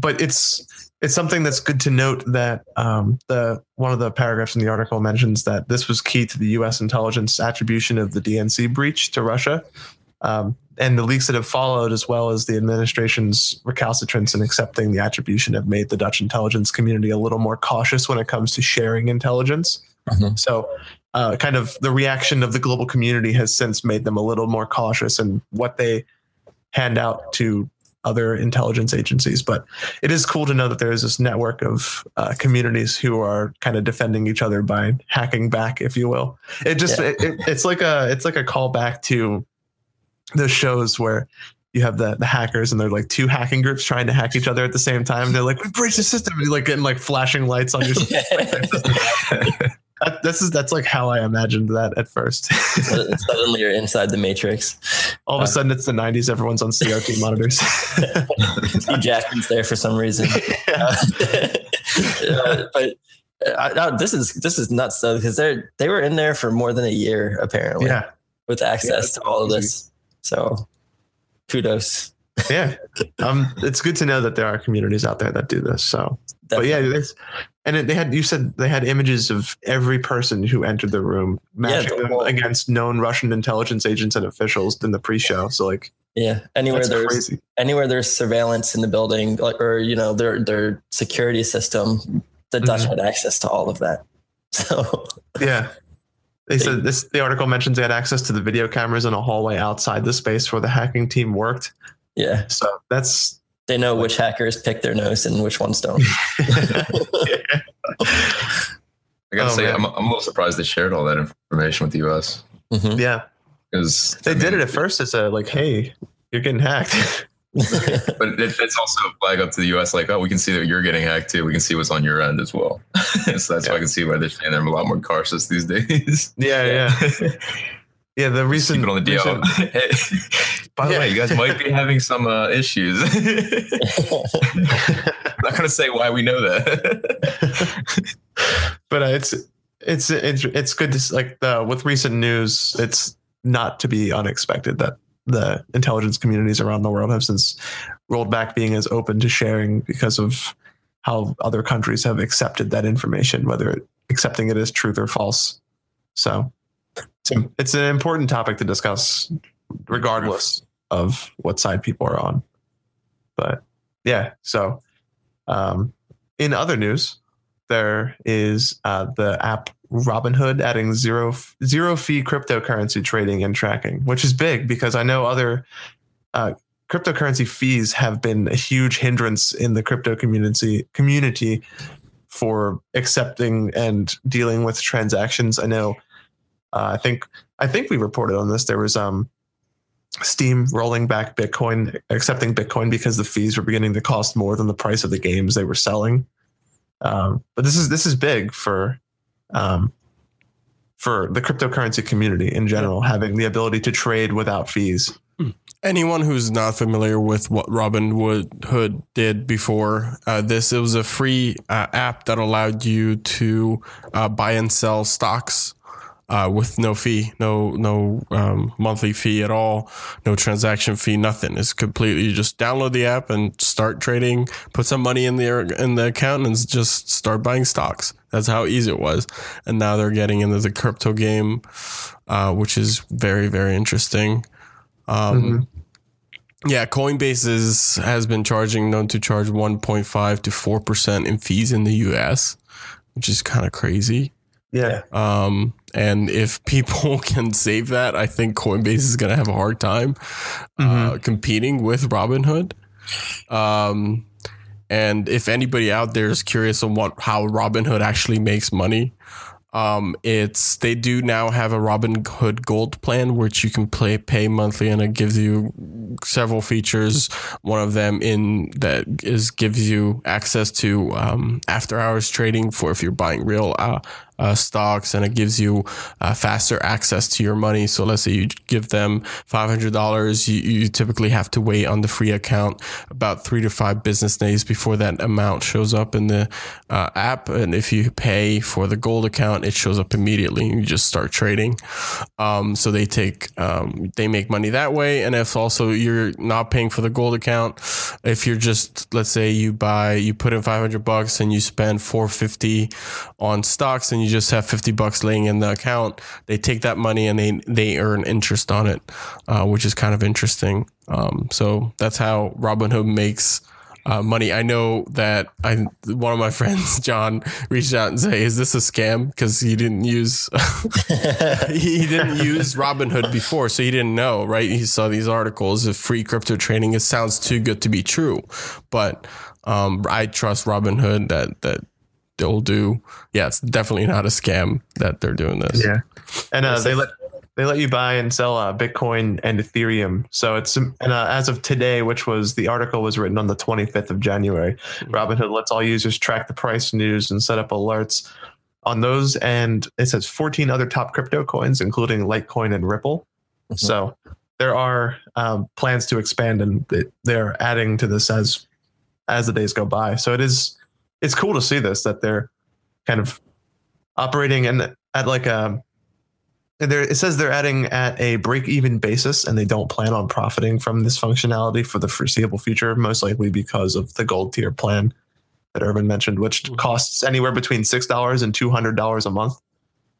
S2: but it's it's something that's good to note that um, the one of the paragraphs in the article mentions that this was key to the U.S. intelligence attribution of the DNC breach to Russia. Um, and the leaks that have followed, as well as the administration's recalcitrance in accepting the attribution, have made the Dutch intelligence community a little more cautious when it comes to sharing intelligence. Mm-hmm. So, uh, kind of the reaction of the global community has since made them a little more cautious in what they hand out to other intelligence agencies. But it is cool to know that there is this network of uh, communities who are kind of defending each other by hacking back, if you will. It just yeah. it, it, it's like a it's like a callback to those shows where you have the, the hackers and they're like two hacking groups trying to hack each other at the same time. They're like, we breached the system. And you're like getting like flashing lights on your that, this is that's like how I imagined that at first.
S5: Suddenly you're inside the matrix.
S2: All of a uh, sudden it's the 90s. Everyone's on CRT monitors.
S5: Steve Jackson's there for some reason. Yeah. Uh, but uh, this is this is nuts though because they're they were in there for more than a year apparently.
S2: Yeah.
S5: With access yeah, to all of this. So kudos.
S2: yeah. Um, it's good to know that there are communities out there that do this. So, Definitely. but yeah, and it, they had, you said they had images of every person who entered the room matching yeah, them against known Russian intelligence agents and officials in the pre-show. So like,
S5: yeah, anywhere there's crazy. anywhere there's surveillance in the building, like, or you know, their their security system, the Dutch mm-hmm. had access to all of that. So
S2: yeah, they said this. The article mentions they had access to the video cameras in a hallway outside the space where the hacking team worked.
S5: Yeah.
S2: So that's
S5: they know which hackers pick their nose and which ones don't. I
S4: gotta oh, say, I'm, I'm a little surprised they shared all that information with the U.S.
S2: Mm-hmm. Yeah, because they I mean, did it at first as a like, "Hey, you're getting hacked."
S4: but it, it's also a flag up to the U.S. Like, oh, we can see that you're getting hacked too. We can see what's on your end as well. so that's yeah. why I can see why they're saying they're a lot more cautious these days.
S2: Yeah, yeah, yeah. The recent
S4: Keep it on the DL. Hey, by the yeah. way, you guys might be having some uh, issues. I'm not gonna say why we know that,
S2: but uh, it's it's it's it's good to like the with recent news. It's not to be unexpected that the intelligence communities around the world have since rolled back being as open to sharing because of how other countries have accepted that information, whether it, accepting it as truth or false. So it's an important topic to discuss, regardless of what side people are on. But yeah, so um, in other news, there is uh, the app Robinhood adding zero zero fee cryptocurrency trading and tracking, which is big because I know other uh, cryptocurrency fees have been a huge hindrance in the crypto community community for accepting and dealing with transactions. I know. Uh, I think I think we reported on this. There was um, Steam rolling back Bitcoin, accepting Bitcoin because the fees were beginning to cost more than the price of the games they were selling. Um, but this is this is big for um, for the cryptocurrency community in general, having the ability to trade without fees.
S1: Hmm. Anyone who's not familiar with what Robin Hood did before uh, this, it was a free uh, app that allowed you to uh, buy and sell stocks uh, with no fee, no no um, monthly fee at all, no transaction fee, nothing. It's completely you just download the app and start trading, put some money in the in the account, and just start buying stocks. That's how easy it was. And now they're getting into the crypto game, uh, which is very very interesting. Um, mm-hmm. Yeah, Coinbase is, has been charging known to charge 1.5 to 4% in fees in the US, which is kind of crazy.
S2: Yeah.
S1: Um, and if people can save that, I think Coinbase is going to have a hard time uh, competing with Robinhood. Um, and if anybody out there is curious on what how Robinhood actually makes money, um, it's they do now have a Robinhood Gold plan, which you can play pay monthly, and it gives you several features. One of them in that is gives you access to um, after hours trading for if you're buying real uh, uh, stocks, and it gives you uh, faster access to your money. So let's say you give them five hundred dollars, you, you typically have to wait on the free account about three to five business days before that amount shows up in the uh, app. And if you pay for the gold account, it shows up immediately. And you just start trading. Um, so they take um, they make money that way. And if also you're not paying for the gold account, if you're just let's say you buy you put in five hundred bucks and you spend four fifty on stocks and you just have 50 bucks laying in the account they take that money and they they earn interest on it uh, which is kind of interesting. Um, so that's how robinhood makes uh, money. I know that i one of my friends john reached out and say is this a scam? Because he didn't use he didn't use robinhood before so he didn't know right? He saw these articles of free crypto trading it sounds too good to be true. But um, i trust robinhood that that they'll do. Yeah, it's definitely not a scam that they're doing this.
S2: Yeah. And uh, they let they let you buy and sell uh, Bitcoin and Ethereum. So it's and uh, as of today, which was the article was written on the 25th of January. Robinhood lets all users track the price news and set up alerts on those. And it says 14 other top crypto coins, including Litecoin and Ripple.
S5: Mhm.
S2: So there are um, plans to expand, and they're adding to this as as the days go by. So it is it's cool to see this that they're kind of operating and at like a and there it says they're adding at a break even basis and they don't plan on profiting from this functionality for the foreseeable future most likely because of the gold tier plan that Irvin mentioned which
S1: Mhm.
S2: costs anywhere between $6 and $200 a month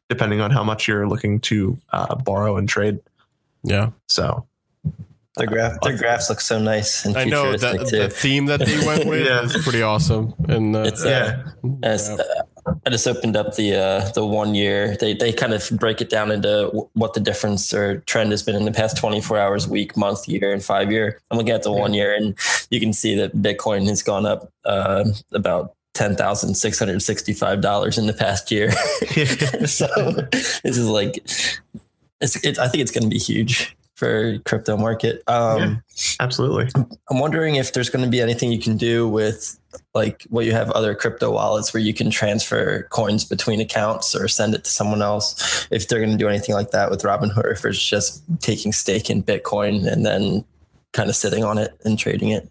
S2: depending on how much you're looking to uh, borrow and trade
S1: Yeah,
S2: so
S5: Their graph, their graphs look so nice and
S1: I know
S5: futuristic
S1: that
S5: too.
S1: the theme that they went with
S2: Yeah.
S1: is pretty awesome. And uh,
S5: It's, uh,
S2: yeah
S5: As, uh, I just opened up the uh, the one year. They they kind of break it down into w- what the difference or trend has been in the past 24 hours, week, month, year, and five year. I'm looking at the one year, and you can see that Bitcoin has gone up uh, about ten thousand six hundred sixty five dollars in the past year. so this is like, it's. It, I think it's going to be huge for crypto market. Um,
S2: Yeah. absolutely
S5: I'm wondering if there's going to be anything you can do with like what you have other crypto wallets where you can transfer coins between accounts or send it to someone else. If they're going to do anything like that with Robinhood, or if it's just taking stake in Bitcoin and then kind of sitting on it and trading it.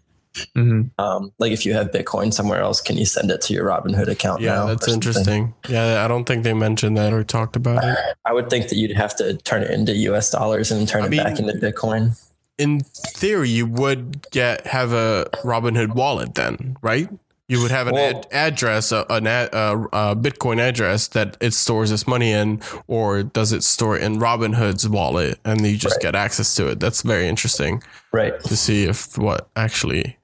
S2: Mhm.
S5: Um, like if you have Bitcoin somewhere else, can you send it to your Robinhood account?
S1: yeah,
S5: now
S1: that's interesting. Yeah, I don't think they mentioned that or talked about it.
S5: I would think that you'd have to turn it into US dollars and turn
S1: I
S5: it
S1: mean-
S5: back into Bitcoin.
S1: In theory, you would get have a Robinhood wallet then, right? You would have an
S5: Well-
S1: ad- address, a, an ad, a, a Bitcoin address that it stores this money in, or does it store it in Robinhood's wallet and you just
S5: Right.
S1: get access to it? That's very interesting
S5: Right.
S1: to see if what actually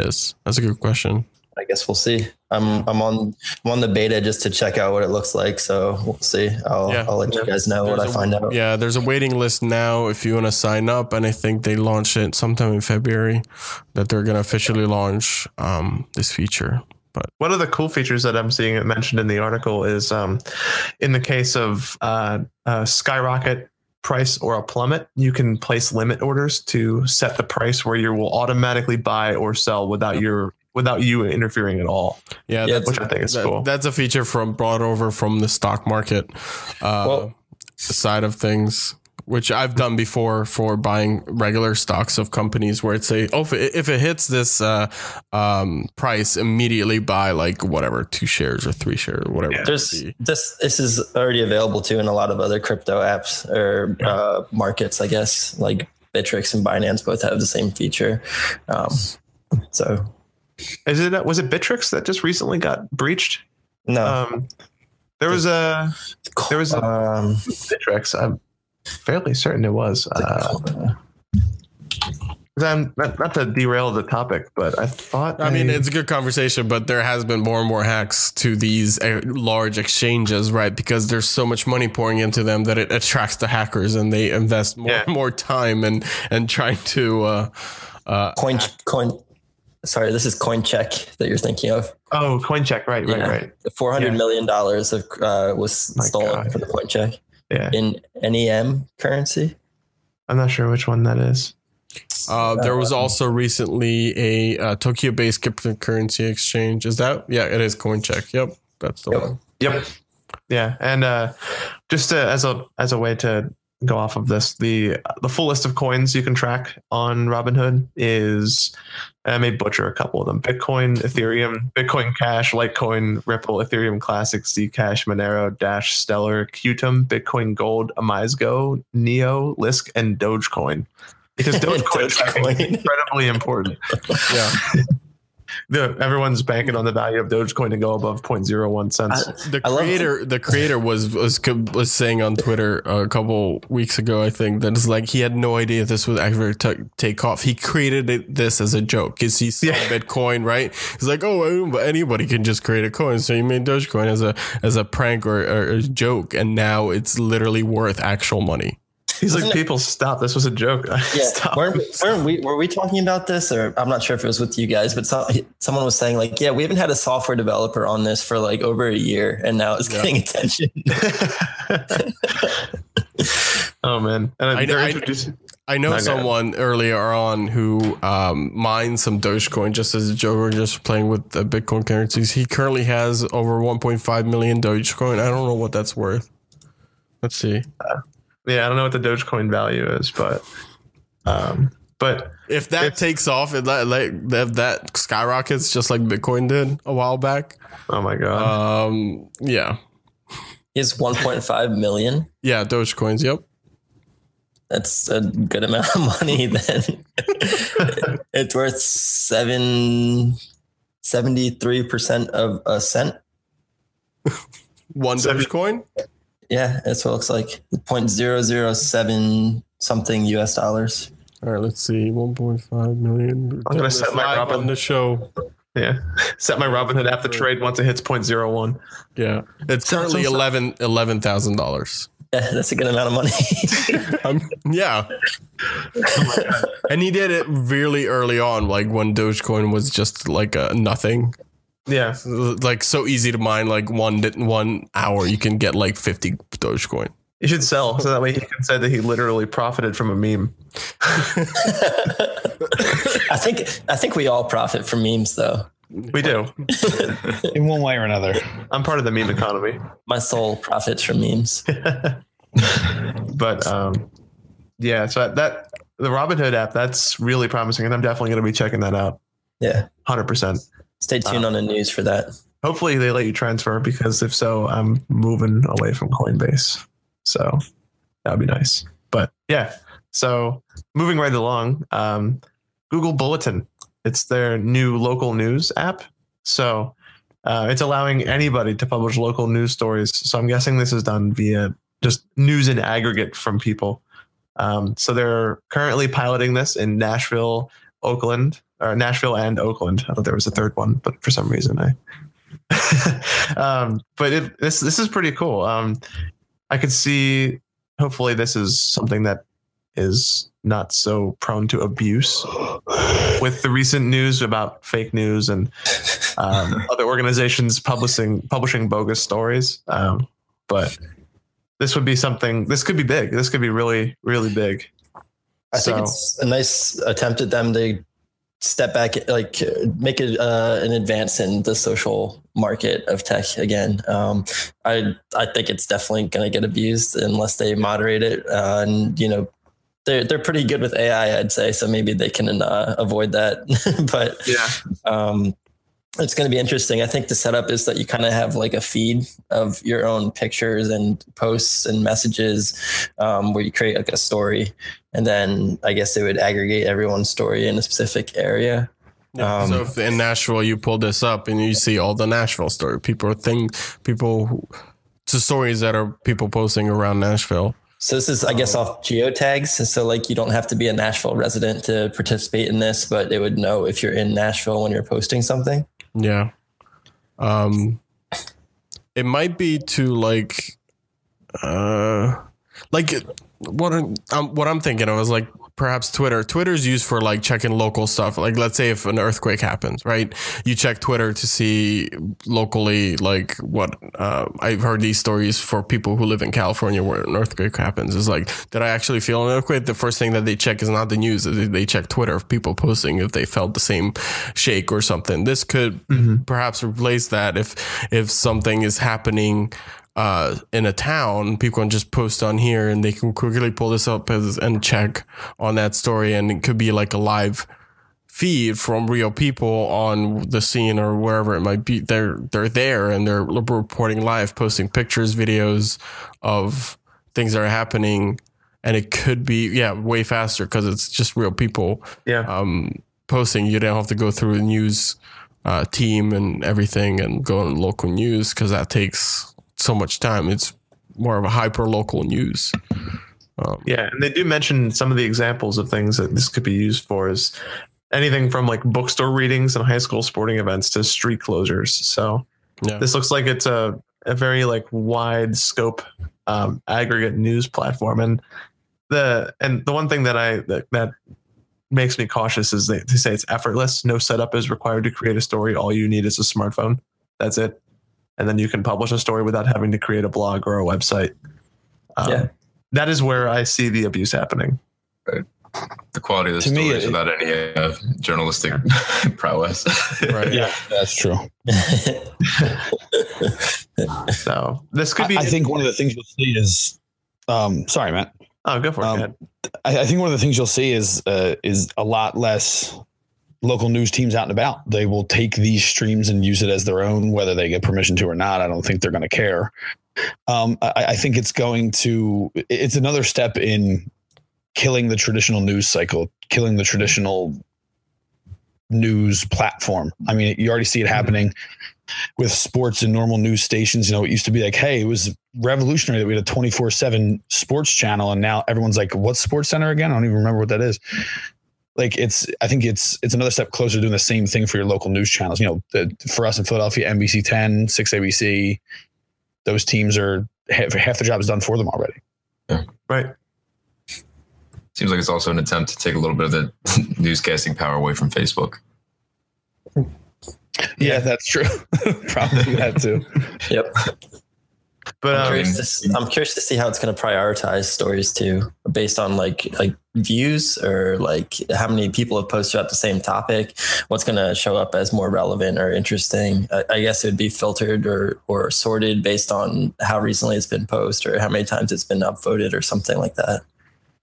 S1: is. That's a good question.
S5: I guess we'll see. I'm I'm on I'm on the beta just to check out what it looks like. So we'll see. I'll
S1: Yeah.
S5: I'll let you guys know what I find out.
S1: Yeah, there's a waiting list now if you want to sign up, and I think they launch it sometime in February. That they're gonna officially launch um, this feature. But
S2: One of the cool features that I'm seeing mentioned in the article is um, in the case of uh, a skyrocket price or a plummet, you can place limit orders to set the price where you will automatically buy or sell without your without you interfering at all.
S1: yeah,
S5: Yeah,
S1: that's,
S2: Which I think is
S1: that-
S2: cool.
S1: that's a feature from brought over from the stock market uh,
S5: Well-
S1: side of things. Which I've done before for buying regular stocks of companies where it say, oh, if it, if it hits this uh, um, price, immediately buy like whatever two shares or three shares or whatever. it
S5: There's this this is already available too in a lot of other crypto apps or uh, markets, I guess. Like Bittrex and Binance both have the same feature. Um, so
S2: Is it was it Bittrex that just recently got breached?
S5: no,
S2: Um, there was a there was a
S5: um,
S2: Bittrex. I'm fairly certain it was. Uh, I'm not, not to derail the topic, but I thought
S1: I mean, it's a good conversation, but there has been more and more hacks to these uh, large exchanges, right? Because there's so much money pouring into them that it attracts the hackers, and they invest more
S2: Yeah.
S1: more time and and trying to. Uh, uh,
S5: Coin, coin. Sorry, this is CoinCheck that you're thinking of.
S2: oh CoinCheck, right, right,
S5: Yeah.
S2: right.
S5: Four hundred
S2: Yeah.
S5: million dollars of uh, was
S2: My
S5: stolen
S2: God.
S5: from the CoinCheck
S2: Yeah,
S5: in NEM currency.
S2: I'm not sure which one that is.
S1: uh, there was also recently a uh, Tokyo-based cryptocurrency exchange. Is that? Yeah, it is CoinCheck. Yep, that's the
S5: Yep.
S1: one.
S2: Yep. Yeah, and uh, just to, as a as a way to go off of this, the the full list of coins you can track on Robinhood is I may butcher a couple of them: Bitcoin, Ethereum, Bitcoin Cash, Litecoin, Ripple, Ethereum Classic, Zcash, Monero, Dash, Stellar, Qtum, Bitcoin Gold, OmiseGO, Neo, Lisk, and Dogecoin. Because Dogecoin, tracking is incredibly important.
S1: Yeah.
S2: The, everyone's banking on the value of Dogecoin to go above 0.01 cents.
S1: the
S5: I love
S1: creator the creator was was was saying on Twitter a couple weeks ago I think that it's like he had no idea this would ever ta take off. He created it, this as a joke because he saw
S2: Yeah.
S1: Bitcoin right. He's like oh anybody- anybody can just create a coin, so he made Dogecoin as a as a prank or, or a joke, and now it's literally worth actual money.
S2: He's like,
S5: Wasn't it-
S2: people, stop. This was a joke.
S5: Yeah,
S2: stop.
S5: weren't, weren't we were we talking about this, or I'm not sure if it was with you guys, but some, someone was saying like, yeah, we haven't had a software developer on this for like over a year, and now it's
S1: Yeah.
S5: getting attention.
S2: oh man, and
S1: I-
S2: they're
S1: I-
S2: introducing.
S1: I know
S2: No, go ahead.
S1: someone earlier on who um, mined some Dogecoin just as a joke or just playing with the Bitcoin currencies. He currently has over 1.5 million Dogecoin. I don't know what that's worth. Let's see.
S2: Yeah, I don't know what the Dogecoin value is, but um, but
S1: If that
S2: It's-
S1: takes off, if that like if that skyrockets just like Bitcoin did a while back,
S2: oh my god,
S1: um, yeah,
S5: Is 1.5 million.
S1: yeah, Dogecoins. Yep.
S5: That's a good amount of money. Then it's worth seven. 73% of a cent.
S1: One
S2: Seven-
S1: Dogecoin.
S5: Yeah, that's what it looks like. 0.007 something US dollars.
S1: All right, let's see. 1.5 million.
S2: I'm gonna set my
S1: Live
S2: Robin-
S1: on the show.
S2: yeah. Set my Robinhood app to trade once it hits 0.01.
S1: Yeah, it's
S2: So-
S1: currently
S2: so- so-
S1: eleven eleven thousand dollars.
S5: Yeah, that's a good amount of money.
S1: Um, yeah. and he did it really early on, like when Dogecoin was just like a nothing.
S2: Yeah,
S1: Like so easy to mine, like one one hour you can get like fifty Dogecoin.
S2: you should sell so that way he can say that he literally profited from a meme.
S5: I think I think we all profit from memes though.
S2: We do.
S3: in one way or another.
S2: I'm part of the meme economy,
S5: My soul profits from memes.
S2: but um, yeah. So that the Robinhood app that's really promising, and I'm definitely going to be checking that out.
S5: Yeah.
S2: 100. percent
S5: Stay tuned on the news for that.
S2: Hopefully they let you transfer because if so, I'm moving away from Coinbase. So that would be nice. But yeah, so moving right along, um, Google Bulletin. It's their new local news app. So uh, it's allowing anybody to publish local news stories. So I'm guessing this is done via just news in aggregate from people. Um, so they're currently piloting this in Nashville, Oakland, or Nashville and Oakland. I thought there was a third one, but for some reason I um, but it, this this is pretty cool. Um, I could see. Hopefully, this is something that is not so prone to abuse. With the recent news about fake news and um, other organizations publishing publishing bogus stories, um, but this would be something. This could be big. This could be really really big.
S5: I think it's a nice attempt at them to step back, like make it uh, an advance in the social market of tech again. Um, I I think it's definitely going to get abused unless they moderate it. Uh, and you know, they're they're pretty good with AI, I'd say. So maybe they can uh, avoid that. but
S2: Yeah.
S5: um, it's going to be interesting. I think the setup is that you kind of have like a feed of your own pictures and posts and messages um, where you create like a story. And then I guess they would aggregate everyone's story in a specific area.
S1: Yeah,
S5: Um,
S1: so if in Nashville you pull this up and you see all the Nashville story, people think people to stories that are people posting around Nashville.
S5: So this is, I guess, off geotags. So like you don't have to be a Nashville resident to participate in this, but it would know if you're in Nashville when you're posting something.
S1: Yeah. Um it might be to like uh like what I'm, um, what I'm thinking of is like perhaps Twitter. Twitter's used for like checking local stuff. Like let's say if an earthquake happens, right? You check Twitter to see locally like what uh, I've heard these stories for people who live in California where an earthquake happens. Is like, did I actually feel an earthquake? The first thing that they check is not the news. They they check Twitter of people posting if they felt the same shake or something. This could perhaps replace that if if something is happening uh, in a town, people can just post on here and they can quickly pull this up as, and check on that story. And it could be like a live feed from real people on the scene or wherever it might be. They're, they're there and they're reporting live, posting pictures, videos of things that are happening. And it could be, yeah, way faster because it's just real people
S2: Yeah.
S1: um, posting. You don't have to go through a news uh, team and everything and go on local news because that takes so much time. It's more of a hyper local news. Um,
S2: Yeah, and they do mention some of the examples of things that this could be used for is anything from like bookstore readings and high school sporting events to street closures. So
S1: yeah.
S2: this looks like it's a, a very like wide scope um, aggregate news platform. And the and the one thing that I that, that makes me cautious is they, they say it's effortless. No setup is required to create a story. All you need is a smartphone. That's it. And then you can publish a story without having to create a blog or a website. Um,
S5: Yeah.
S2: That is where I see the abuse happening. Right.
S4: The quality of the
S3: To me,
S4: stories
S3: it-
S4: without any uh, journalistic prowess.
S1: Right.
S3: Yeah, that's true.
S2: So this could
S3: I,
S2: be.
S3: I think one of the things you'll see is, um, sorry, Matt.
S2: oh, go for it.
S3: um,
S2: go ahead.
S3: I, I think one of the things you'll see is uh, is a lot less local news teams out and about. They will take these streams and use it as their own, whether they get permission to or not. I don't think they're going to care. Um, I, I think it's going to. It's another step in killing the traditional news cycle, killing the traditional news platform. I mean, you already see it happening with sports and normal news stations. You know, it used to be like, hey, it was revolutionary that we had a 24 7 sports channel. And now everyone's like, what's Sports Center again? I don't even remember what that is. Like it's, I think it's it's another step closer to doing the same thing for your local news channels. You know, the, for us in Philadelphia, NBC 10, 6 ABC, those teams are half, half the job is done for them already.
S2: Right.
S4: Seems like it's also an attempt to take a little bit of the newscasting power away from Facebook.
S3: Yeah, that's true. Probably that too.
S5: yep.
S2: But
S5: I'm
S2: um,
S5: curious, to see, I'm curious to see how it's going to prioritize stories too, based on like like views or like how many people have posted about the same topic. What's going to show up as more relevant or interesting? I, I guess it would be filtered or or sorted based on how recently it's been posted or how many times it's been upvoted or something like that.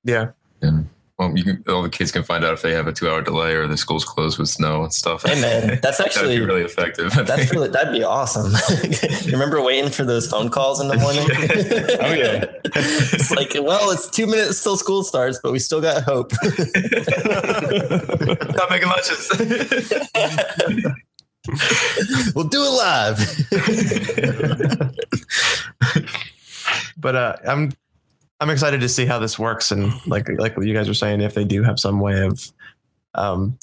S2: yeah.
S4: And well, you can, all the kids can find out if they have a two-hour delay or the school's closed with snow and stuff.
S5: Hey, man, that's
S4: That'd
S5: actually-
S4: be really effective.
S5: That's really that'd be awesome. you remember waiting for those phone calls in the morning?
S3: Oh, yeah.
S5: it's like, well, it's two minutes till school starts, but we still got hope.
S4: Stop making lunches.
S5: we'll do it live.
S2: but uh, I'm I'm excited to see how this works and like like what you guys were saying, if they do have some way of um,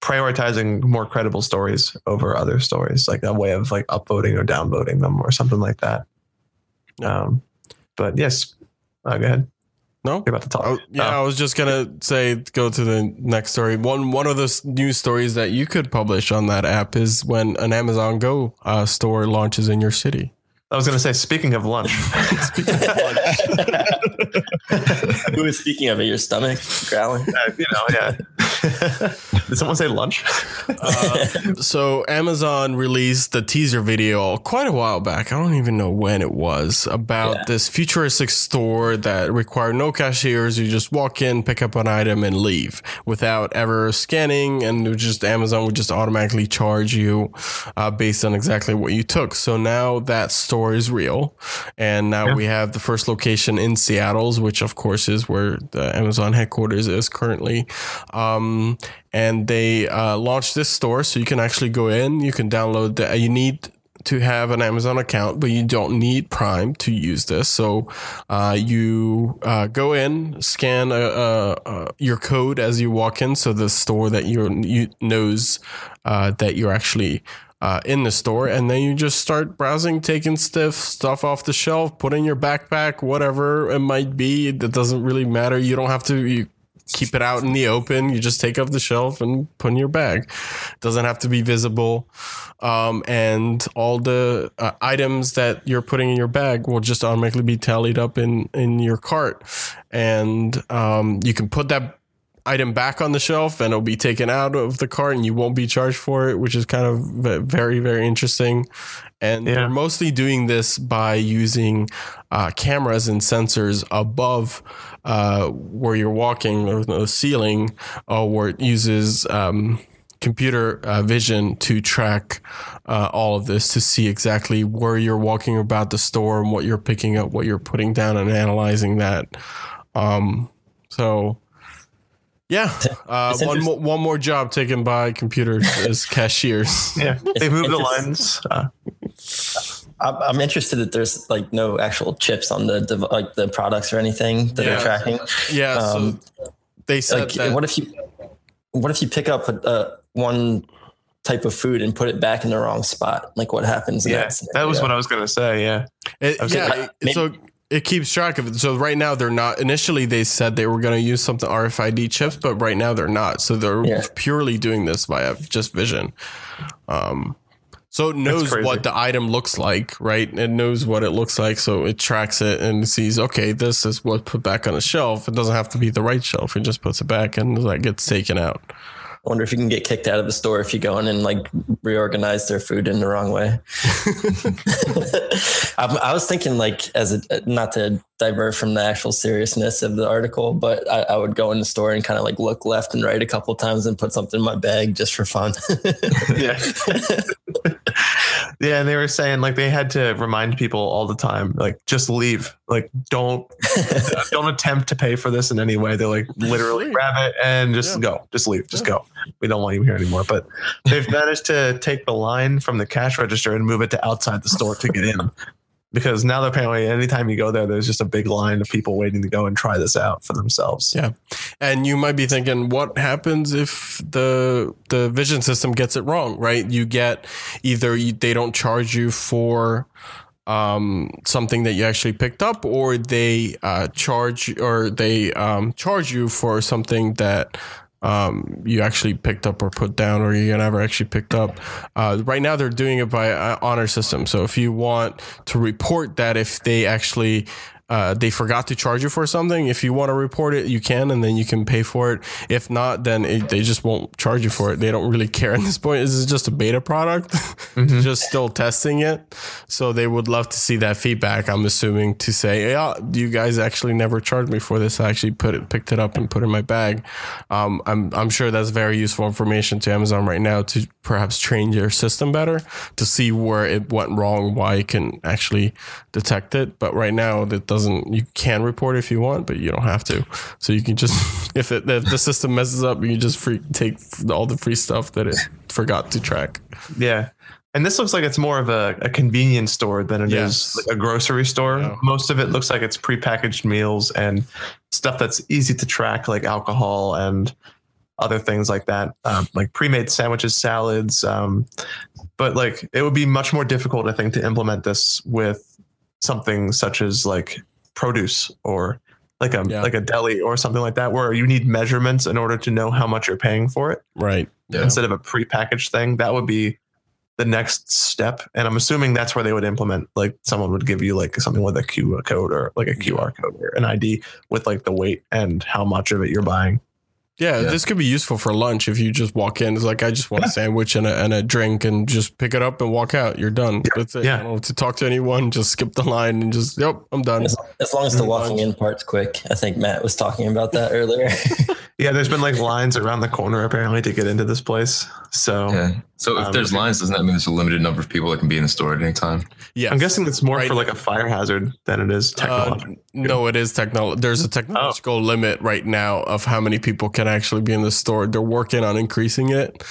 S2: prioritizing more credible stories over other stories, like a way of like upvoting or downvoting them or something like that. Um, but yes, uh, go ahead.
S1: No?
S2: You're about to talk.
S1: Oh, yeah, I
S2: Oh.
S1: was just gonna say go to the next story. One one of the news stories that you could publish on that app is when an Amazon Go uh, store launches in your city.
S2: I was going to say, speaking of lunch,
S5: Who is speaking of it? Your stomach growling?
S2: uh, you know, yeah. Did someone say lunch?
S1: Uh, so Amazon released the teaser video quite a while back. I don't even know when it was about
S5: Yeah.
S1: this futuristic store that required no cashiers. You just walk in, pick up an item, and leave without ever scanning, and it would just Amazon would just automatically charge you uh, based on exactly what you took. So now that store is real, and now
S2: Yeah.
S1: we have the first location in Seattle's, which of course is where the Amazon headquarters is currently. Um, and they uh, launched this store, so you can actually go in. You can download the. You need to have an Amazon account, but you don't need Prime to use this. So uh, you uh, go in, scan a, a, a, your code as you walk in, so the store that you you knows uh, that you're actually uh, in the store, and then you just start browsing, taking stuff stuff off the shelf, put in your backpack, whatever it might be. It doesn't really matter. You don't have to. You, keep it out in the open. You just take off the shelf and put in your bag. Doesn't have to be visible. Um, and all the uh, items that you're putting in your bag will just automatically be tallied up in, in your cart. And um, you can put that item back on the shelf and it'll be taken out of the cart and you won't be charged for it, which is kind of very, very interesting. And yeah. they're mostly doing this by using uh, cameras and sensors above uh, where you're walking or the ceiling, uh, where it uses um, computer uh, vision to track uh, all of this to see exactly where you're walking about the store and what you're picking up, what you're putting down, and analyzing that. Um, so yeah, uh, one more one more job taken by computers as cashiers.
S2: Yeah, they move the lines. Uh.
S5: I'm interested that there's like no actual chips on the, the like the products or anything that yeah. are tracking.
S1: Yeah, um, so they said
S5: like, that. what if you what if you pick up a, a, one type of food and put it back in the wrong spot? Like what happens?
S2: Yeah, that, that, was what I was gonna say. Yeah,
S1: it, yeah. Like, so it keeps track of it. So right now they're not. Initially they said they were going to use something RFID chips, but right now they're not. So they're yeah. purely doing this via just vision. Um, so it knows what the item looks like, right? It knows what it looks like, so it tracks it and sees, okay, this is what put back on the shelf. It doesn't have to be the right shelf. It just puts it back and that gets taken out.
S5: I wonder if you can get kicked out of the store if you go in and like reorganize their food in the wrong way. I, I, was thinking like as a not to divert from the actual seriousness of the article, but I, I would go in the store and kind of like look left and right a couple times and put something in my bag just for fun.
S2: yeah. Yeah, and they were saying like they had to remind people all the time, like just leave, like don't don't attempt to pay for this in any way. They're like literally grab it and just yeah. go, just leave, just yeah. go we don't want you here anymore. But they've managed to take the line from the cash register and move it to outside the store to get in. Because now apparently anytime you go there, there's just a big line of people waiting to go and try this out for themselves.
S1: Yeah. And you might be thinking, what happens if the the vision system gets it wrong, right? You get either you, they don't charge you for um, something that you actually picked up, or they uh, charge or they um, charge you for something that um, you actually picked up or put down or you never actually picked up. Uh, right now, they're doing it by uh, honor system. So if you want to report that if they actually uh, they forgot to charge you for something. If you want to report it, you can, and then you can pay for it. If not, then it, they just won't charge you for it. They don't really care at this point. This is just a beta product, mm-hmm. just still testing it. So they would love to see that feedback. I'm assuming to say, yeah, you guys actually never charged me for this. I actually put it, picked it up, and put it in my bag. Um, I'm I'm sure that's very useful information to Amazon right now to perhaps train your system better to see where it went wrong, why it can actually detect it. But right now, that doesn't doesn't you can report if you want, but you don't have to. So you can just if it if the system messes up, you can just free take all the free stuff that it forgot to track.
S2: Yeah. And this looks like it's more of a, a convenience store than it yes. is like a grocery store. Yeah. Most of it looks like it's prepackaged meals and stuff that's easy to track, like alcohol and other things like that, um, like pre-made sandwiches, salads. Um, but like it would be much more difficult, I think, to implement this with something such as like produce or like a yeah. like a deli or something like that where you need measurements in order to know how much you're paying for it.
S1: Right.
S2: Yeah. instead of a prepackaged thing that would be the next step. And i'm assuming that's where they would implement like someone would give you like something with a qr code or like a qr code or an id with like the weight and how much of it you're buying
S1: yeah, yeah, this could be useful for lunch if you just walk in. It's like I just want yeah. a sandwich and a, and a drink and just pick it up and walk out. You're done. Yeah. That's it. Yeah. to talk to anyone, just skip the line and just yep, I'm done.
S5: As, as long as the mm. walking in part's quick. I think Matt was talking about that earlier.
S2: yeah, there's been like lines around the corner apparently to get into this place. So
S4: yeah. So if um, there's lines, doesn't that mean there's a limited number of people that can be in the store at any time?
S2: Yeah, I'm guessing it's more right. for like a fire hazard than it is technological. Uh,
S1: no, it is technology. There's a technological oh. limit right now of how many people can actually be in the store. They're working on increasing it,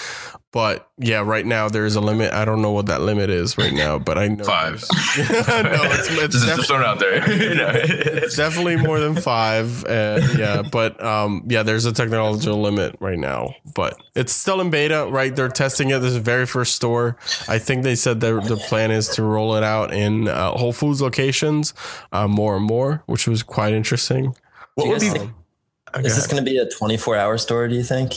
S1: but yeah, right now there's a limit. I don't know what that limit is right now, but I know
S4: Five.
S1: no, it's, it's,
S4: just, just throw it out there. You know.
S1: it's definitely more than five. Uh, yeah, but um, yeah, there's a technological limit right now, but it's still in beta, right? They're testing it. This is the very first store. I think they said that the plan is to roll it out in uh, Whole Foods locations uh, more and more, which was quite interesting.
S2: What
S5: Do you
S2: would be?
S5: guys think- Is this going to be a 24 hour store, do you think?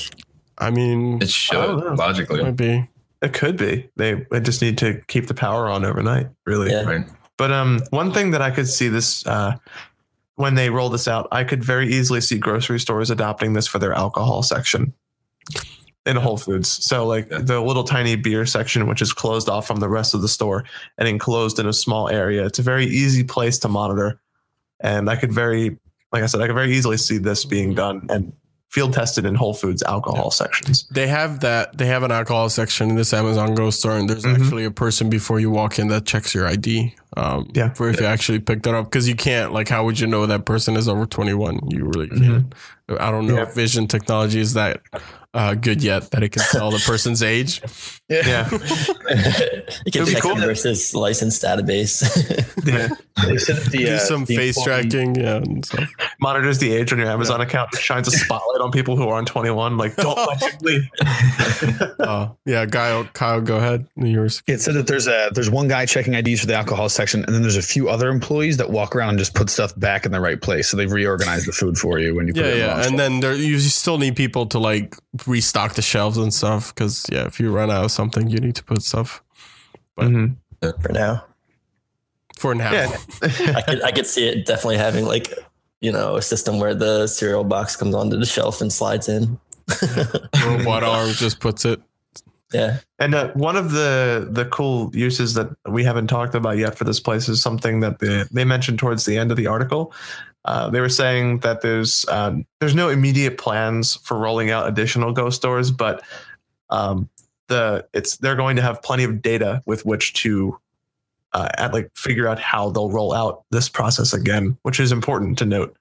S1: I mean,
S4: it should
S2: know.
S4: logically,
S1: might be.
S2: It could be. They, they just need to keep the power on overnight, really.
S5: Yeah.
S4: right?
S2: But um, one thing that I could see this uh, when they roll this out, I could very easily see grocery stores adopting this for their alcohol section in Whole Foods. So like
S4: Yeah.
S2: the little tiny beer section, which is closed off from the rest of the store and enclosed in a small area. It's a very easy place to monitor, and I could very, like I said, I could very easily see this being done and field tested in Whole Foods alcohol sections.
S1: They have that. They have an alcohol section in this Amazon Go store, and there's
S2: Mhm.
S1: actually a person before you walk in that checks your ID. Um,
S2: Yeah.
S1: for if you actually picked it up, because you can't. Like, how would you know that person is over 21? You really can't. I don't know
S2: Yeah.
S1: if vision technology is that uh, good yet that it can tell the person's age.
S2: Yeah.
S5: you
S2: It'd
S5: can check
S2: cool.
S5: versus license database.
S2: yeah.
S3: They said the,
S1: Do
S3: uh,
S1: some face
S3: employee-
S1: tracking, yeah. And stuff.
S2: monitors the age on your Amazon account shines a spotlight on people who aren't 21. Like, don't leave.
S1: Uh, yeah, Kyle, Kyle, go ahead. New Yours.
S3: It said that there's a there's one guy checking IDs for the alcohol section, and then there's a few other employees that walk around and just put stuff back in the right place. So they've reorganized the food for you when you put
S1: Yeah,
S3: it in
S1: yeah,
S3: wrong
S1: and then there you still need people to like restock the shelves and stuff because yeah, if you run out of something, you need to put stuff But-
S2: Mhm.
S5: for now.
S1: for now.
S2: Yeah.
S5: I could I could see it definitely having like you know a system where the cereal box comes onto the shelf and slides in.
S1: Robot arm just puts it.
S5: Yeah,
S2: And uh, one of the the cool uses that we haven't talked about yet for this place is something that they, they mentioned towards the end of the article. Uh, they were saying that there's um, there's no immediate plans for rolling out additional Go stores, but um, the it's they're going to have plenty of data with which to uh, at, like figure out how they'll roll out this process again, which is important to note.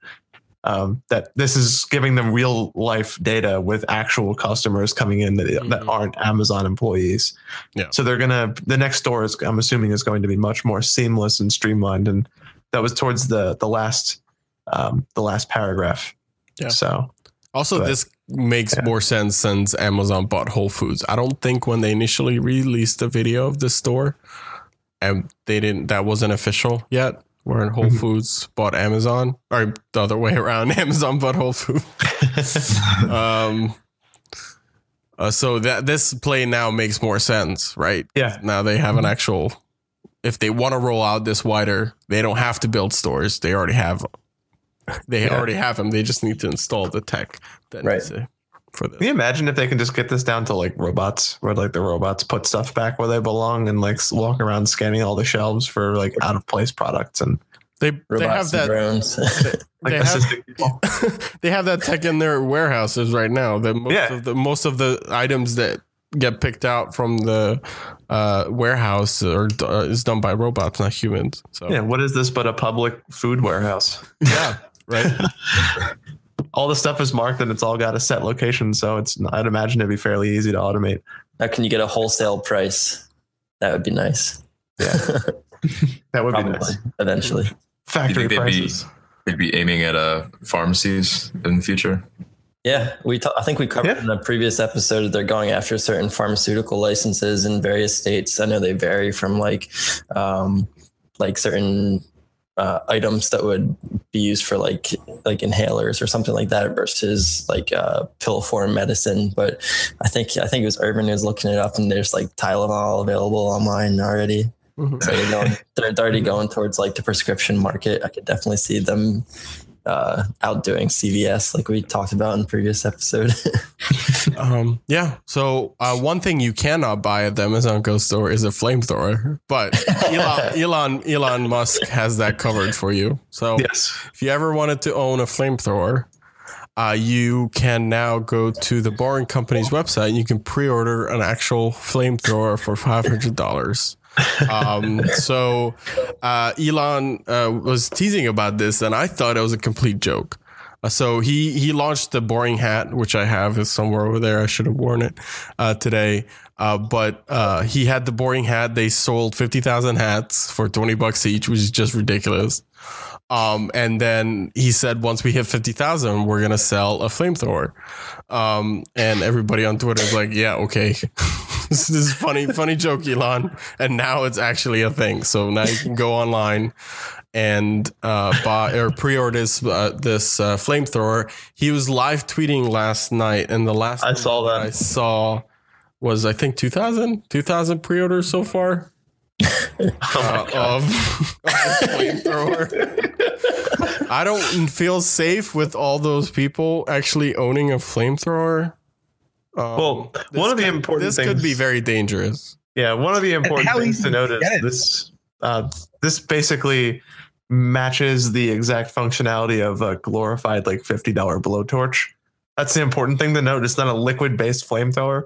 S2: Um, that this is giving them real life data with actual customers coming in that, that
S1: Mhm.
S2: aren't Amazon employees.
S1: Yeah.
S2: So they're gonna the next store is I'm assuming is going to be much more seamless and streamlined, and that was towards the the last um, the last paragraph.
S1: Yeah.
S2: So
S1: Also,
S2: But-
S1: this makes
S2: yeah.
S1: more sense since Amazon bought Whole Foods. I don't think when they initially released the video of the store, and they didn't, that wasn't official yet. Where Whole
S2: Mhm.
S1: Foods bought Amazon, or the other way around, Amazon bought Whole Foods. um, uh, so that this play now makes more sense, right?
S2: yeah,
S1: Now they have an actual. If they want to roll out this wider, they don't have to build stores. They already have. They
S2: Yeah.
S1: already have them. They just need to install the tech that
S5: Right.
S1: Needs to, for this.
S2: Can you imagine if they can just get this down to like robots, where like the robots put stuff back where they belong and like walk around scanning all the shelves for like out of place products and
S1: They they have
S5: robots
S1: that
S5: drones.
S2: like
S1: they have,
S2: assisting people.
S1: they have that tech in their warehouses right now. That most
S2: Yeah.
S1: of the most of the items that get picked out from the uh, warehouse or uh, is done by robots, not humans. So
S2: Yeah, what is this but a public food warehouse?
S1: yeah, right.
S2: All the stuff is marked and it's all got a set location, so it's I'd imagine it'd be fairly easy to automate.
S5: now, can you get a wholesale price? That would be nice.
S2: Yeah. That would
S5: Probably
S2: be nice.
S5: eventually.
S2: Factory
S4: they'd be-
S2: prices.
S4: They'd be aiming at uh, pharmacies in the future.
S5: Yeah, we. ta- I think we covered
S2: Yeah.
S5: in a previous episode that they're going after certain pharmaceutical licenses in various states. I know they vary from like, um, like certain uh, items that would be used for like like inhalers or something like that versus like uh, pill form medicine. But I think I think it was Irvin who was looking it up, and there's like Tylenol available online already.
S1: Mhm.
S5: So you know they're, they're already going towards like the prescription market. I could definitely see them uh, outdoing CVS, like we talked about in the previous episode.
S1: Um, yeah. So uh, one thing you cannot buy at the Amazon Go store is a flamethrower, but Elon, Elon Elon Musk has that covered for you. So
S2: Yes.
S1: if you ever wanted to own a flamethrower, uh, you can now go to the Boring Company's website and you can pre-order an actual flamethrower for five hundred dollars. Um, so uh, Elon uh, was teasing about this, and I thought it was a complete joke. Uh, so he he launched the boring hat, which I have is somewhere over there. I should have worn it uh, today. Uh, but uh, he had the boring hat. They sold fifty thousand hats for twenty bucks each, which is just ridiculous. Um, and then he said, once we hit 50,000, we're going to sell a flamethrower. Um, and everybody on Twitter is like, yeah, okay. this is funny, funny joke, Elon. And now it's actually a thing. So now you can go online and uh, buy or pre-order this, uh, this uh, flamethrower. He was live tweeting last night. And the last
S2: I saw that.
S1: I saw was, I think, 2,000, 2,000 pre-orders so far. uh, of, of flamethrower. I don't feel safe with all those people actually owning a flamethrower. Um,
S2: Well, one of the
S1: could-
S2: important
S1: this
S2: things-
S1: could be very dangerous.
S2: Yeah, one of the important things to
S3: to
S2: note is this uh, this basically matches the exact functionality of a glorified like fifty dollar blowtorch. That's the important thing to note. It's not a liquid based flamethrower.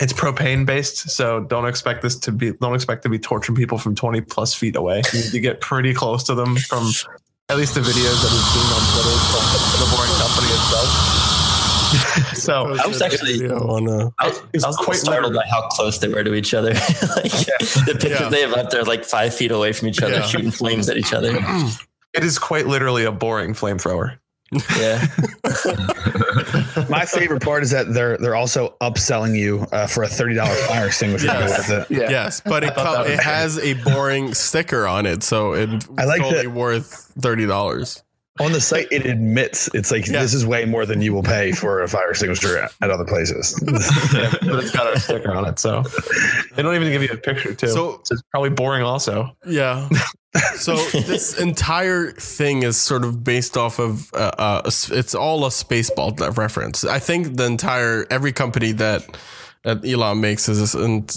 S2: It's propane based, so don't expect this to be don't expect to be torturing people from twenty plus feet away. You need to get pretty close to them from at least the videos that we've seen on Twitter from the boring company itself. so
S5: I was actually-
S1: on, uh,
S5: I was, I was
S2: quite
S5: quite startled
S2: literally-
S5: by how close they were to each other. like, The pictures
S1: Yeah.
S5: they have up there, like five feet away from each other,
S1: Yeah.
S5: shooting flames at each other.
S2: it is quite literally a boring flamethrower.
S5: Yeah,
S3: My favorite part is that they're they're also upselling you uh, for a thirty dollar fire extinguisher.
S1: Yes.
S3: with it.
S1: Yes, but it,
S2: thought
S1: co-
S2: that was
S1: it has a boring sticker on it, so it's
S3: I like
S1: only
S3: that-
S1: worth thirty dollars.
S3: On the site, it admits it's like
S1: Yeah.
S3: this is way more than you will pay for a fire extinguisher at, at other places.
S2: yeah, but it's got our sticker on it, so they don't even give you a picture too.
S1: So-
S2: So it's probably boring. Also,
S1: Yeah. So this entire thing is sort of based off of uh, uh, it's all a Spaceball reference. I think the entire every company that that Elon makes is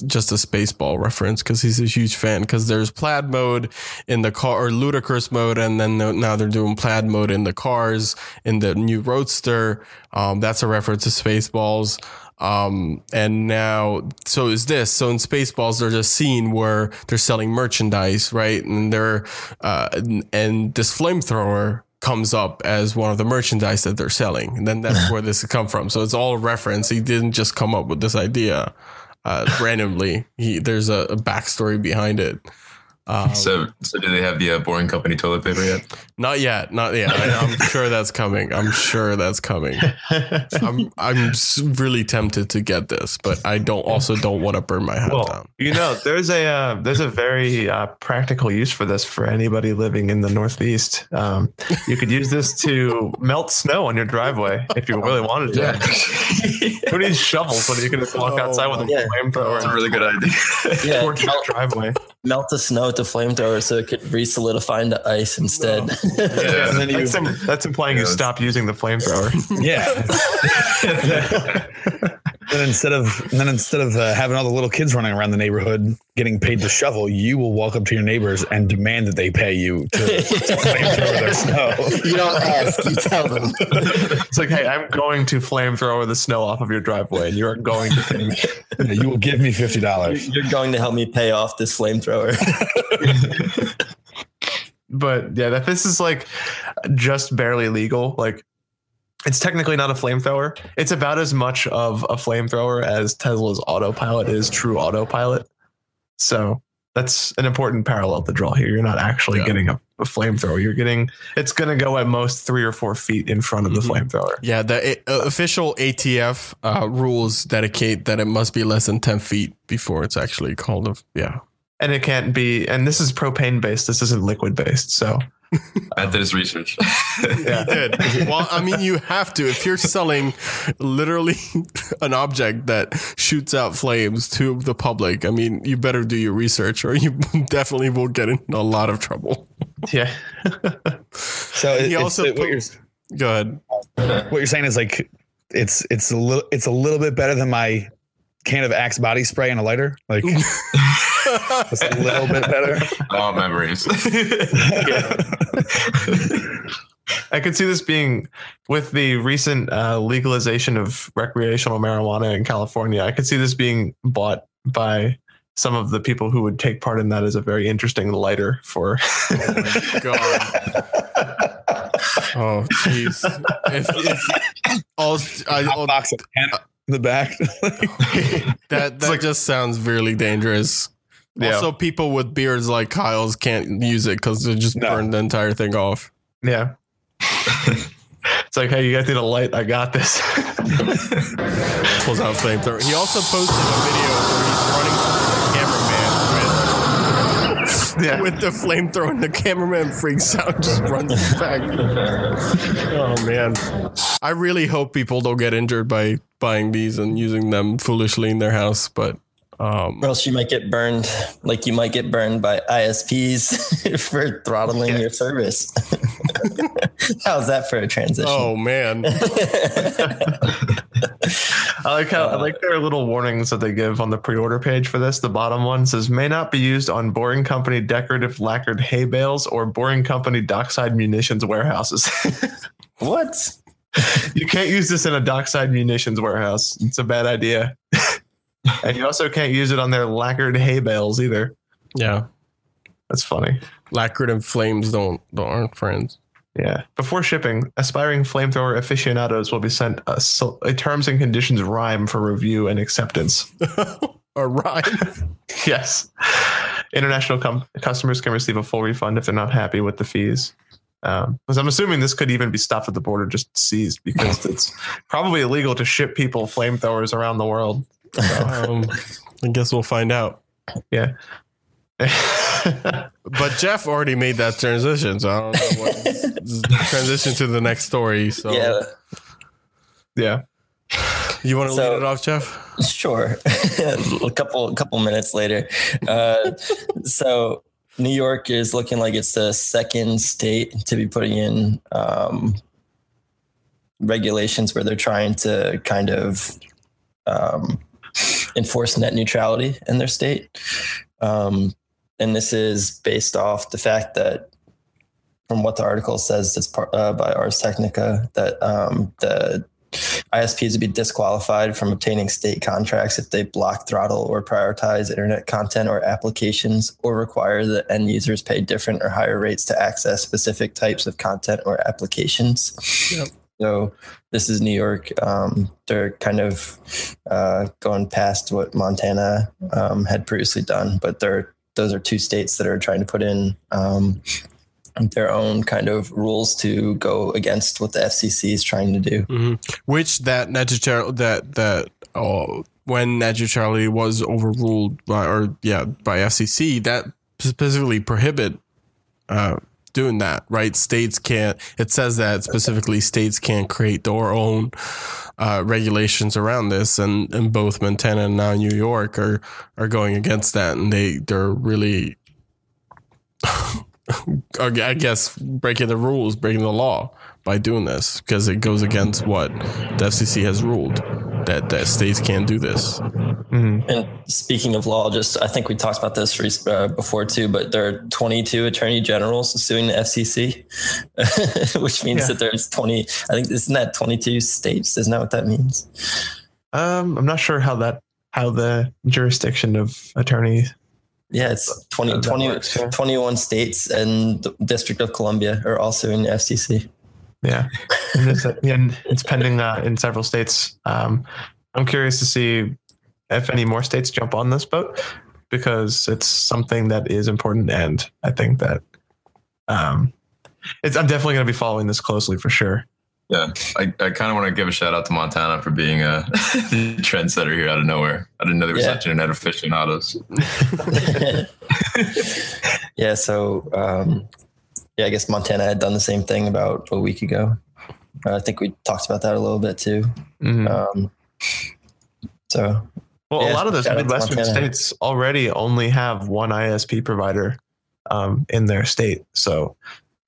S1: just a Spaceball reference because he's a huge fan. Because there's plaid mode in the car or ludicrous mode, and then now they're doing plaid mode in the cars in the new Roadster. Um, that's a reference to Spaceballs. Um, and now, so is this. So in Spaceballs, there's a scene where they're selling merchandise, right? And they're, uh, and, and this flamethrower comes up as one of the merchandise that they're selling. And then that's where this come from. So it's all reference. He didn't just come up with this idea, uh, randomly. He, there's a, a backstory behind it. Um,
S4: So, so do they have the uh, boring company toilet paper yet?
S1: not yet, not yet. I, I'm sure that's coming. I'm sure that's coming. I'm I'm really tempted to get this, but I don't also don't want to burn my hat
S2: well,
S1: down.
S2: you know, there's a uh, there's a very uh, practical use for this for anybody living in the Northeast. Um, you could use this to melt snow on your driveway if you really wanted to. Who needs shovels when you can just walk
S1: Oh
S2: outside with a
S5: Yeah.
S2: flamethrower
S4: That's a really good idea.
S5: yeah.
S2: your driveway?
S5: Melt the snow with the flamethrower so it could re-solidify into ice instead.
S4: Yeah.
S3: And then you-
S2: That's, im- that's implying you
S4: Yeah,
S2: stop using the flamethrower.
S3: Yeah. then instead of and then instead of uh, having all the little kids running around the neighborhood getting paid to shovel, you will walk up to your neighbors and demand that they pay you to, to flamethrower their snow.
S5: you don't ask, you tell them.
S2: It's like, hey, I'm going to flamethrower the snow off of your driveway, and you are going to pay me.
S3: You will give me fifty dollars.
S5: You're going to help me pay off this flamethrower.
S2: but yeah, that this is like just barely legal. Like it's technically not a flamethrower. It's about as much of a flamethrower as Tesla's autopilot is true autopilot. So that's an important parallel to draw here. You're not actually
S1: Yeah.
S2: getting a, a flamethrower. You're getting it's going to go at most three or four feet in front of the
S1: Mhm.
S2: flamethrower.
S1: Yeah, the uh, official ATF uh, rules dedicate that it must be less than ten feet before it's actually called a yeah.
S2: And it can't be. And this is propane based. This isn't liquid based. So
S4: I did his research.
S2: yeah.
S1: Good. Well, I mean, you have to if you're selling literally an object that shoots out flames to the public. I mean, you better do your research, or you definitely will get in a lot of trouble.
S2: Yeah.
S3: So it,
S1: He also
S3: what
S1: put-
S3: you're
S1: Go ahead.
S3: what you're saying is like it's it's a little it's a little bit better than my can of Axe body spray and a lighter. Like it's a little bit better.
S4: All memories.
S2: I could see this being with the recent uh, legalization of recreational marijuana in California. I could see this being bought by some of the people who would take part in that as a very interesting lighter for.
S1: God. Oh, jeez. if, if all, I, all,
S3: box of pen in the back.
S1: that that
S2: like-
S1: just sounds really dangerous.
S2: Yeah.
S1: Also, people with beards like Kyle's can't use it because it just
S3: No.
S1: burn the entire thing off.
S2: Yeah. it's like, hey, you guys need a light. I got this.
S1: Pulls out flamethrower. He also posted a video where he's running towards the cameraman
S2: yeah.
S1: with, with the flamethrower, and the cameraman freaks out, and just runs back. oh man! I really hope people don't get injured by buying these and using them foolishly in their house, but. Um,
S5: Or else you might get burned, like you might get burned by ISPs for throttling your service. How's that for a transition?
S1: oh man!
S2: I like how I like their little warnings that they give on the pre-order page for this. The bottom one says may not be used on Boring Company decorative lacquered hay bales or Boring Company dockside munitions warehouses.
S5: What?
S2: you can't use this in a dockside munitions warehouse. It's a bad idea. And you also can't use it on their lacquered hay bales either.
S1: Yeah,
S2: That's funny.
S1: lacquered and flames don't don't aren't friends.
S2: Yeah. Before shipping, aspiring flamethrower aficionados will be sent a, a terms and conditions rhyme for review and acceptance.
S1: A rhyme.
S2: Yes. International com- customers can receive a full refund if they're not happy with the fees. Um, because I'm assuming this could even be stopped at the border, just seized, because it's probably illegal to ship people flamethrowers around the world.
S1: Um, I guess we'll find out.
S2: Yeah.
S1: But Jeff already made that transition, so I don't know what transition to the next story. So
S5: Yeah,
S2: yeah.
S1: you want to
S5: So-
S1: lead it off, Jeff?
S5: sure. a couple a couple minutes later. Uh, so New York is looking like it's the second state to be putting in um, regulations where they're trying to kind of um, enforce net neutrality in their state. Um, and this is based off the fact that, from what the article says, it's part, uh, by Ars Technica, that um, the ISPs would be disqualified from obtaining state contracts if they block, throttle, or prioritize internet content or applications, or require that end users pay different or higher rates to access specific types of content or applications.
S1: Yep.
S5: So this is New York. Um, they're kind of uh, going past what Montana um, had previously done, but they're those are two states that are trying to put in um, their own kind of rules to go against what the FCC is trying to do.
S1: hmm Which that that that oh, when net Charlie was overruled by or yeah by FCC that specifically prohibit uh, doing that right? States can't it says that specifically states can't create their own uh, regulations around this and and both Montana and now New York are are going against that and they they're really I guess breaking the rules breaking the law by doing this because it goes against what the FCC has ruled that that states can't do this.
S2: Mhm.
S5: And speaking of law, just I think we talked about this re- uh, before too, but there are 22 attorney generals suing the FCC, which means
S2: Yeah.
S5: that there's 20. I think isn't that 22 states? Isn't that what that means?
S2: Um, I'm not sure how that how the jurisdiction of attorney
S5: Yeah, it's 20, 20
S2: works, yeah.
S5: 21 states and the District of Columbia are also in the FCC.
S2: Yeah, and it's, and it's pending uh, in several states. Um, I'm curious to see if any more states jump on this boat because it's something that is important, and I think that um, it's. I'm definitely going to be following this closely for sure.
S4: Yeah, I, I kind of want to give a shout out to Montana for being a trendsetter here out of nowhere. I didn't know they were
S5: Yeah.
S4: such internet aficionados.
S5: yeah, so um, yeah, I guess Montana had done the same thing about a week ago. I think we talked about that a little bit too.
S2: Mhm.
S5: Um, so
S2: Well,
S5: Yeah,
S2: a lot of those Midwestern states already only have one ISP provider um, in their state. So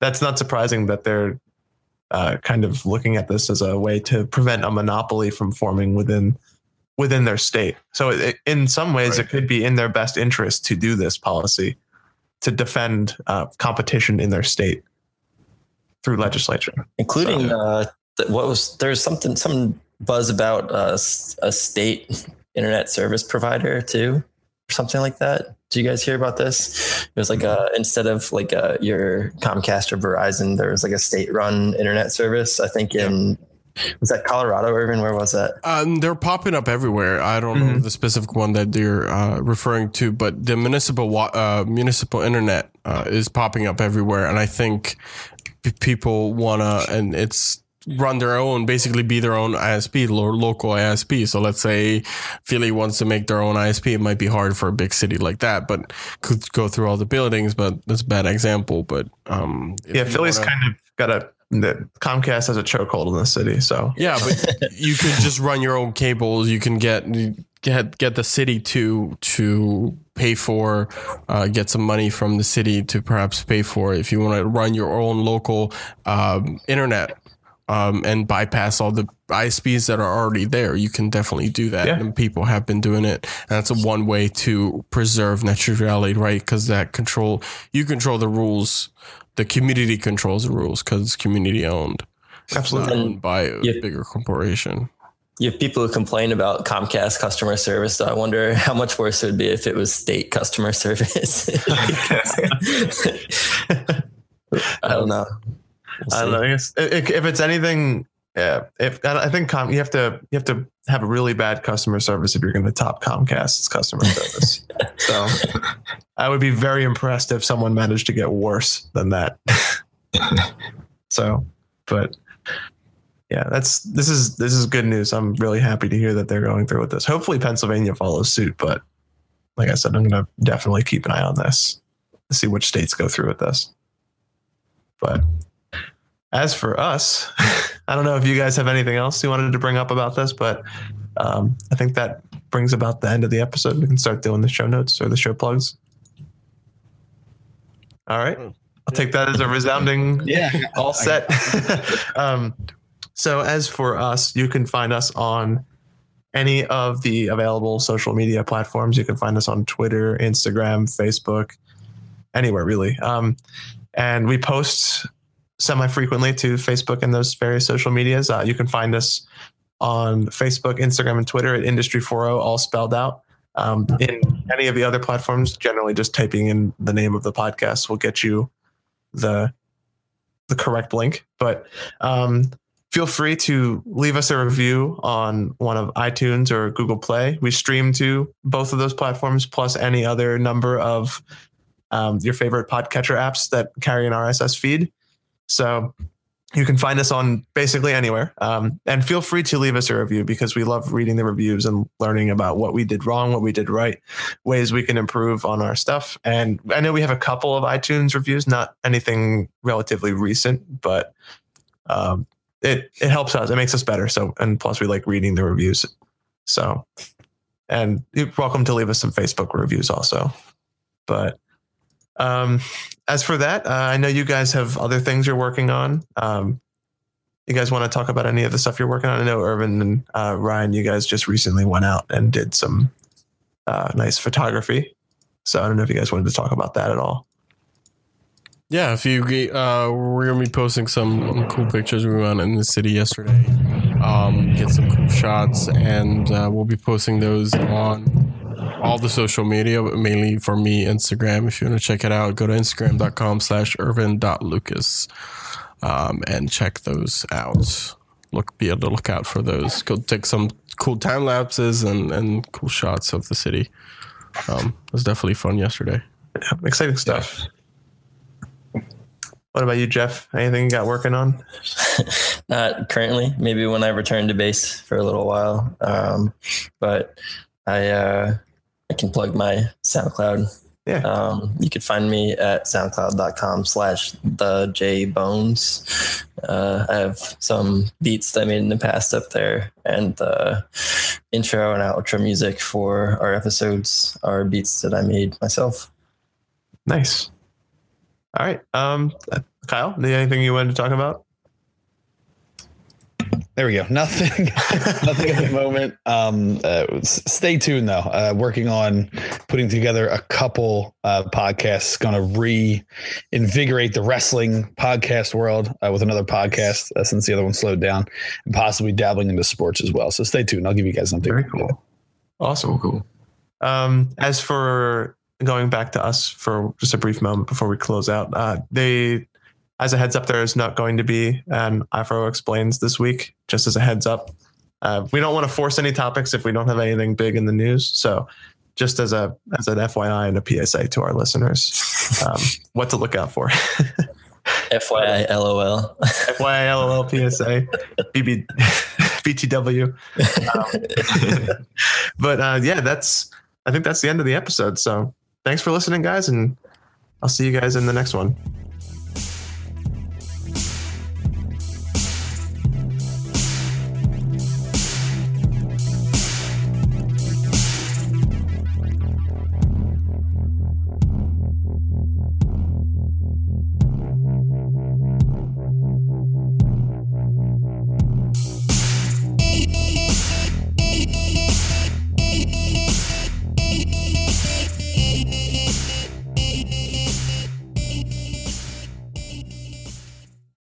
S2: that's not surprising that they're uh, kind of looking at this as a way to prevent a monopoly from forming within within their state. So it, in some ways,
S4: Right.
S2: it could be in their best interest to do this policy to defend uh, competition in their state through legislature.
S5: including uh, th- what was there's something some buzz about uh, a state internet service provider too. or something like that. Do you guys hear about this? It was like a instead of like a, your Comcast or Verizon, there was like a state-run internet service. I think in was that Colorado, Irvin? Where was that?
S1: Um, they're popping up everywhere. I don't know
S2: Mhm.
S1: the specific one that you're uh, referring to, but the municipal wa- uh, municipal internet uh, is popping up everywhere, and I think p- people wanna and it's run their own, basically be their own ISP or local ISP. So let's say Philly wants to make their own ISP. It might be hard for a big city like that, but could go through all the buildings. But that's a bad example. But um,
S2: Yeah, Philly's
S1: wanna-
S2: kind of got a the Comcast has a chokehold in the city, so
S1: Yeah, but you could just run your own cables. You can get get get the city to to pay for, uh, get some money from the city to perhaps pay for if you want to run your own local um, internet. Um, and bypass all the ISPs that are already there. You can definitely do that,
S2: Yeah.
S1: and people have been doing it. And that's a one way to preserve net neutrality, right? Because that control, you control the rules. The community controls the rules because it's community owned not
S2: absolutely.
S1: owned by a
S5: Yeah.
S1: bigger corporation.
S5: You have people who complain about Comcast customer service. So I wonder how much worse it would be if it was state customer service. I don't know. We'll
S2: I don't know. I guess i- i- if it's anything, yeah. If I think com, you have to you have to have a really bad customer service if you're going to top Comcast's customer service. so I would be very impressed if someone managed to get worse than that. so, but yeah, that's this is this is good news. I'm really happy to hear that they're going through with this. Hopefully, Pennsylvania follows suit. But like I said, I'm going to definitely keep an eye on this to see which states go through with this. But as for us, I don't know if you guys have anything else you wanted to bring up about this, but um, I think that brings about the end of the episode. We can start doing the show notes or the show plugs. All right. I'll take that as a resounding
S3: Yeah.
S2: all set. um, so as for us, you can find us on any of the available social media platforms. You can find us on Twitter, Instagram, Facebook, anywhere really. Um, and we post semi frequently to Facebook and those various social medias. Uh, you can find us on Facebook, Instagram, and Twitter at Industry40, all spelled out. Um, in any of the other platforms, generally just typing in the name of the podcast will get you the the correct link. But um, feel free to leave us a review on one of iTunes or Google Play. We stream to both of those platforms, plus any other number of um, your favorite podcatcher apps that carry an RSS feed. So you can find us on basically anywhere. Um, and feel free to leave us a review because we love reading the reviews and learning about what we did wrong, what we did right, ways we can improve on our stuff. And I know we have a couple of iTunes reviews, not anything relatively recent, but um, it it helps us. It makes us better. So and plus we like reading the reviews. So and you're welcome to leave us some Facebook reviews also. But um, as for that, uh, I know you guys have other things you're working on. Um, you guys want to talk about any of the stuff you're working on? I know Irvin and uh, Ryan, you guys just recently went out and did some uh, nice photography. So I don't know if you guys wanted to talk about that at all.
S1: Yeah, if you uh, we're gonna be posting some cool pictures we went in the city yesterday. Um, get some cool shots, and uh, we'll be posting those on all the social media, but mainly for me, Instagram. If you want to check it out, go to instagram.com slash irvin.lucas um, and check those out. Look, be able to look out for those. Go take some cool time lapses and, and cool shots of the city. Um, it was definitely fun yesterday.
S2: Yeah, exciting stuff. What about you, Jeff? Anything you got working on?
S5: Not currently. Maybe when I return to base for a little while. Um, but I uh, I can plug my SoundCloud.
S2: Yeah.
S5: Um, you could find me at soundcloud.com slash the J Bones. Uh, I have some beats that I made in the past up there, and the intro and outro music for our episodes are beats that I made myself.
S2: Nice. All right. Um, uh, Kyle, anything you wanted to talk about?
S3: There we go. Nothing, nothing at the moment. Um, uh, stay tuned though. Uh, working on putting together a couple uh, podcasts. Going to reinvigorate the wrestling podcast world uh, with another podcast uh, since the other one slowed down, and possibly dabbling into sports as well. So stay tuned. I'll give you guys something.
S2: Very cool. Awesome.
S4: Cool.
S2: Um, as for going back to us for just a brief moment before we close out, uh, they, as a heads up, there is not going to be an i4o explains this week. Just as a heads up, uh, we don't want to force any topics if we don't have anything big in the news. So, just as a as an FYI and a PSA to our listeners, um, what to look out for.
S5: FYI, LOL.
S2: FYI, LOL, PSA, BB, BTW. Um, but uh, yeah, that's I think that's the end of the episode. So thanks for listening, guys, and I'll see you guys in the next one.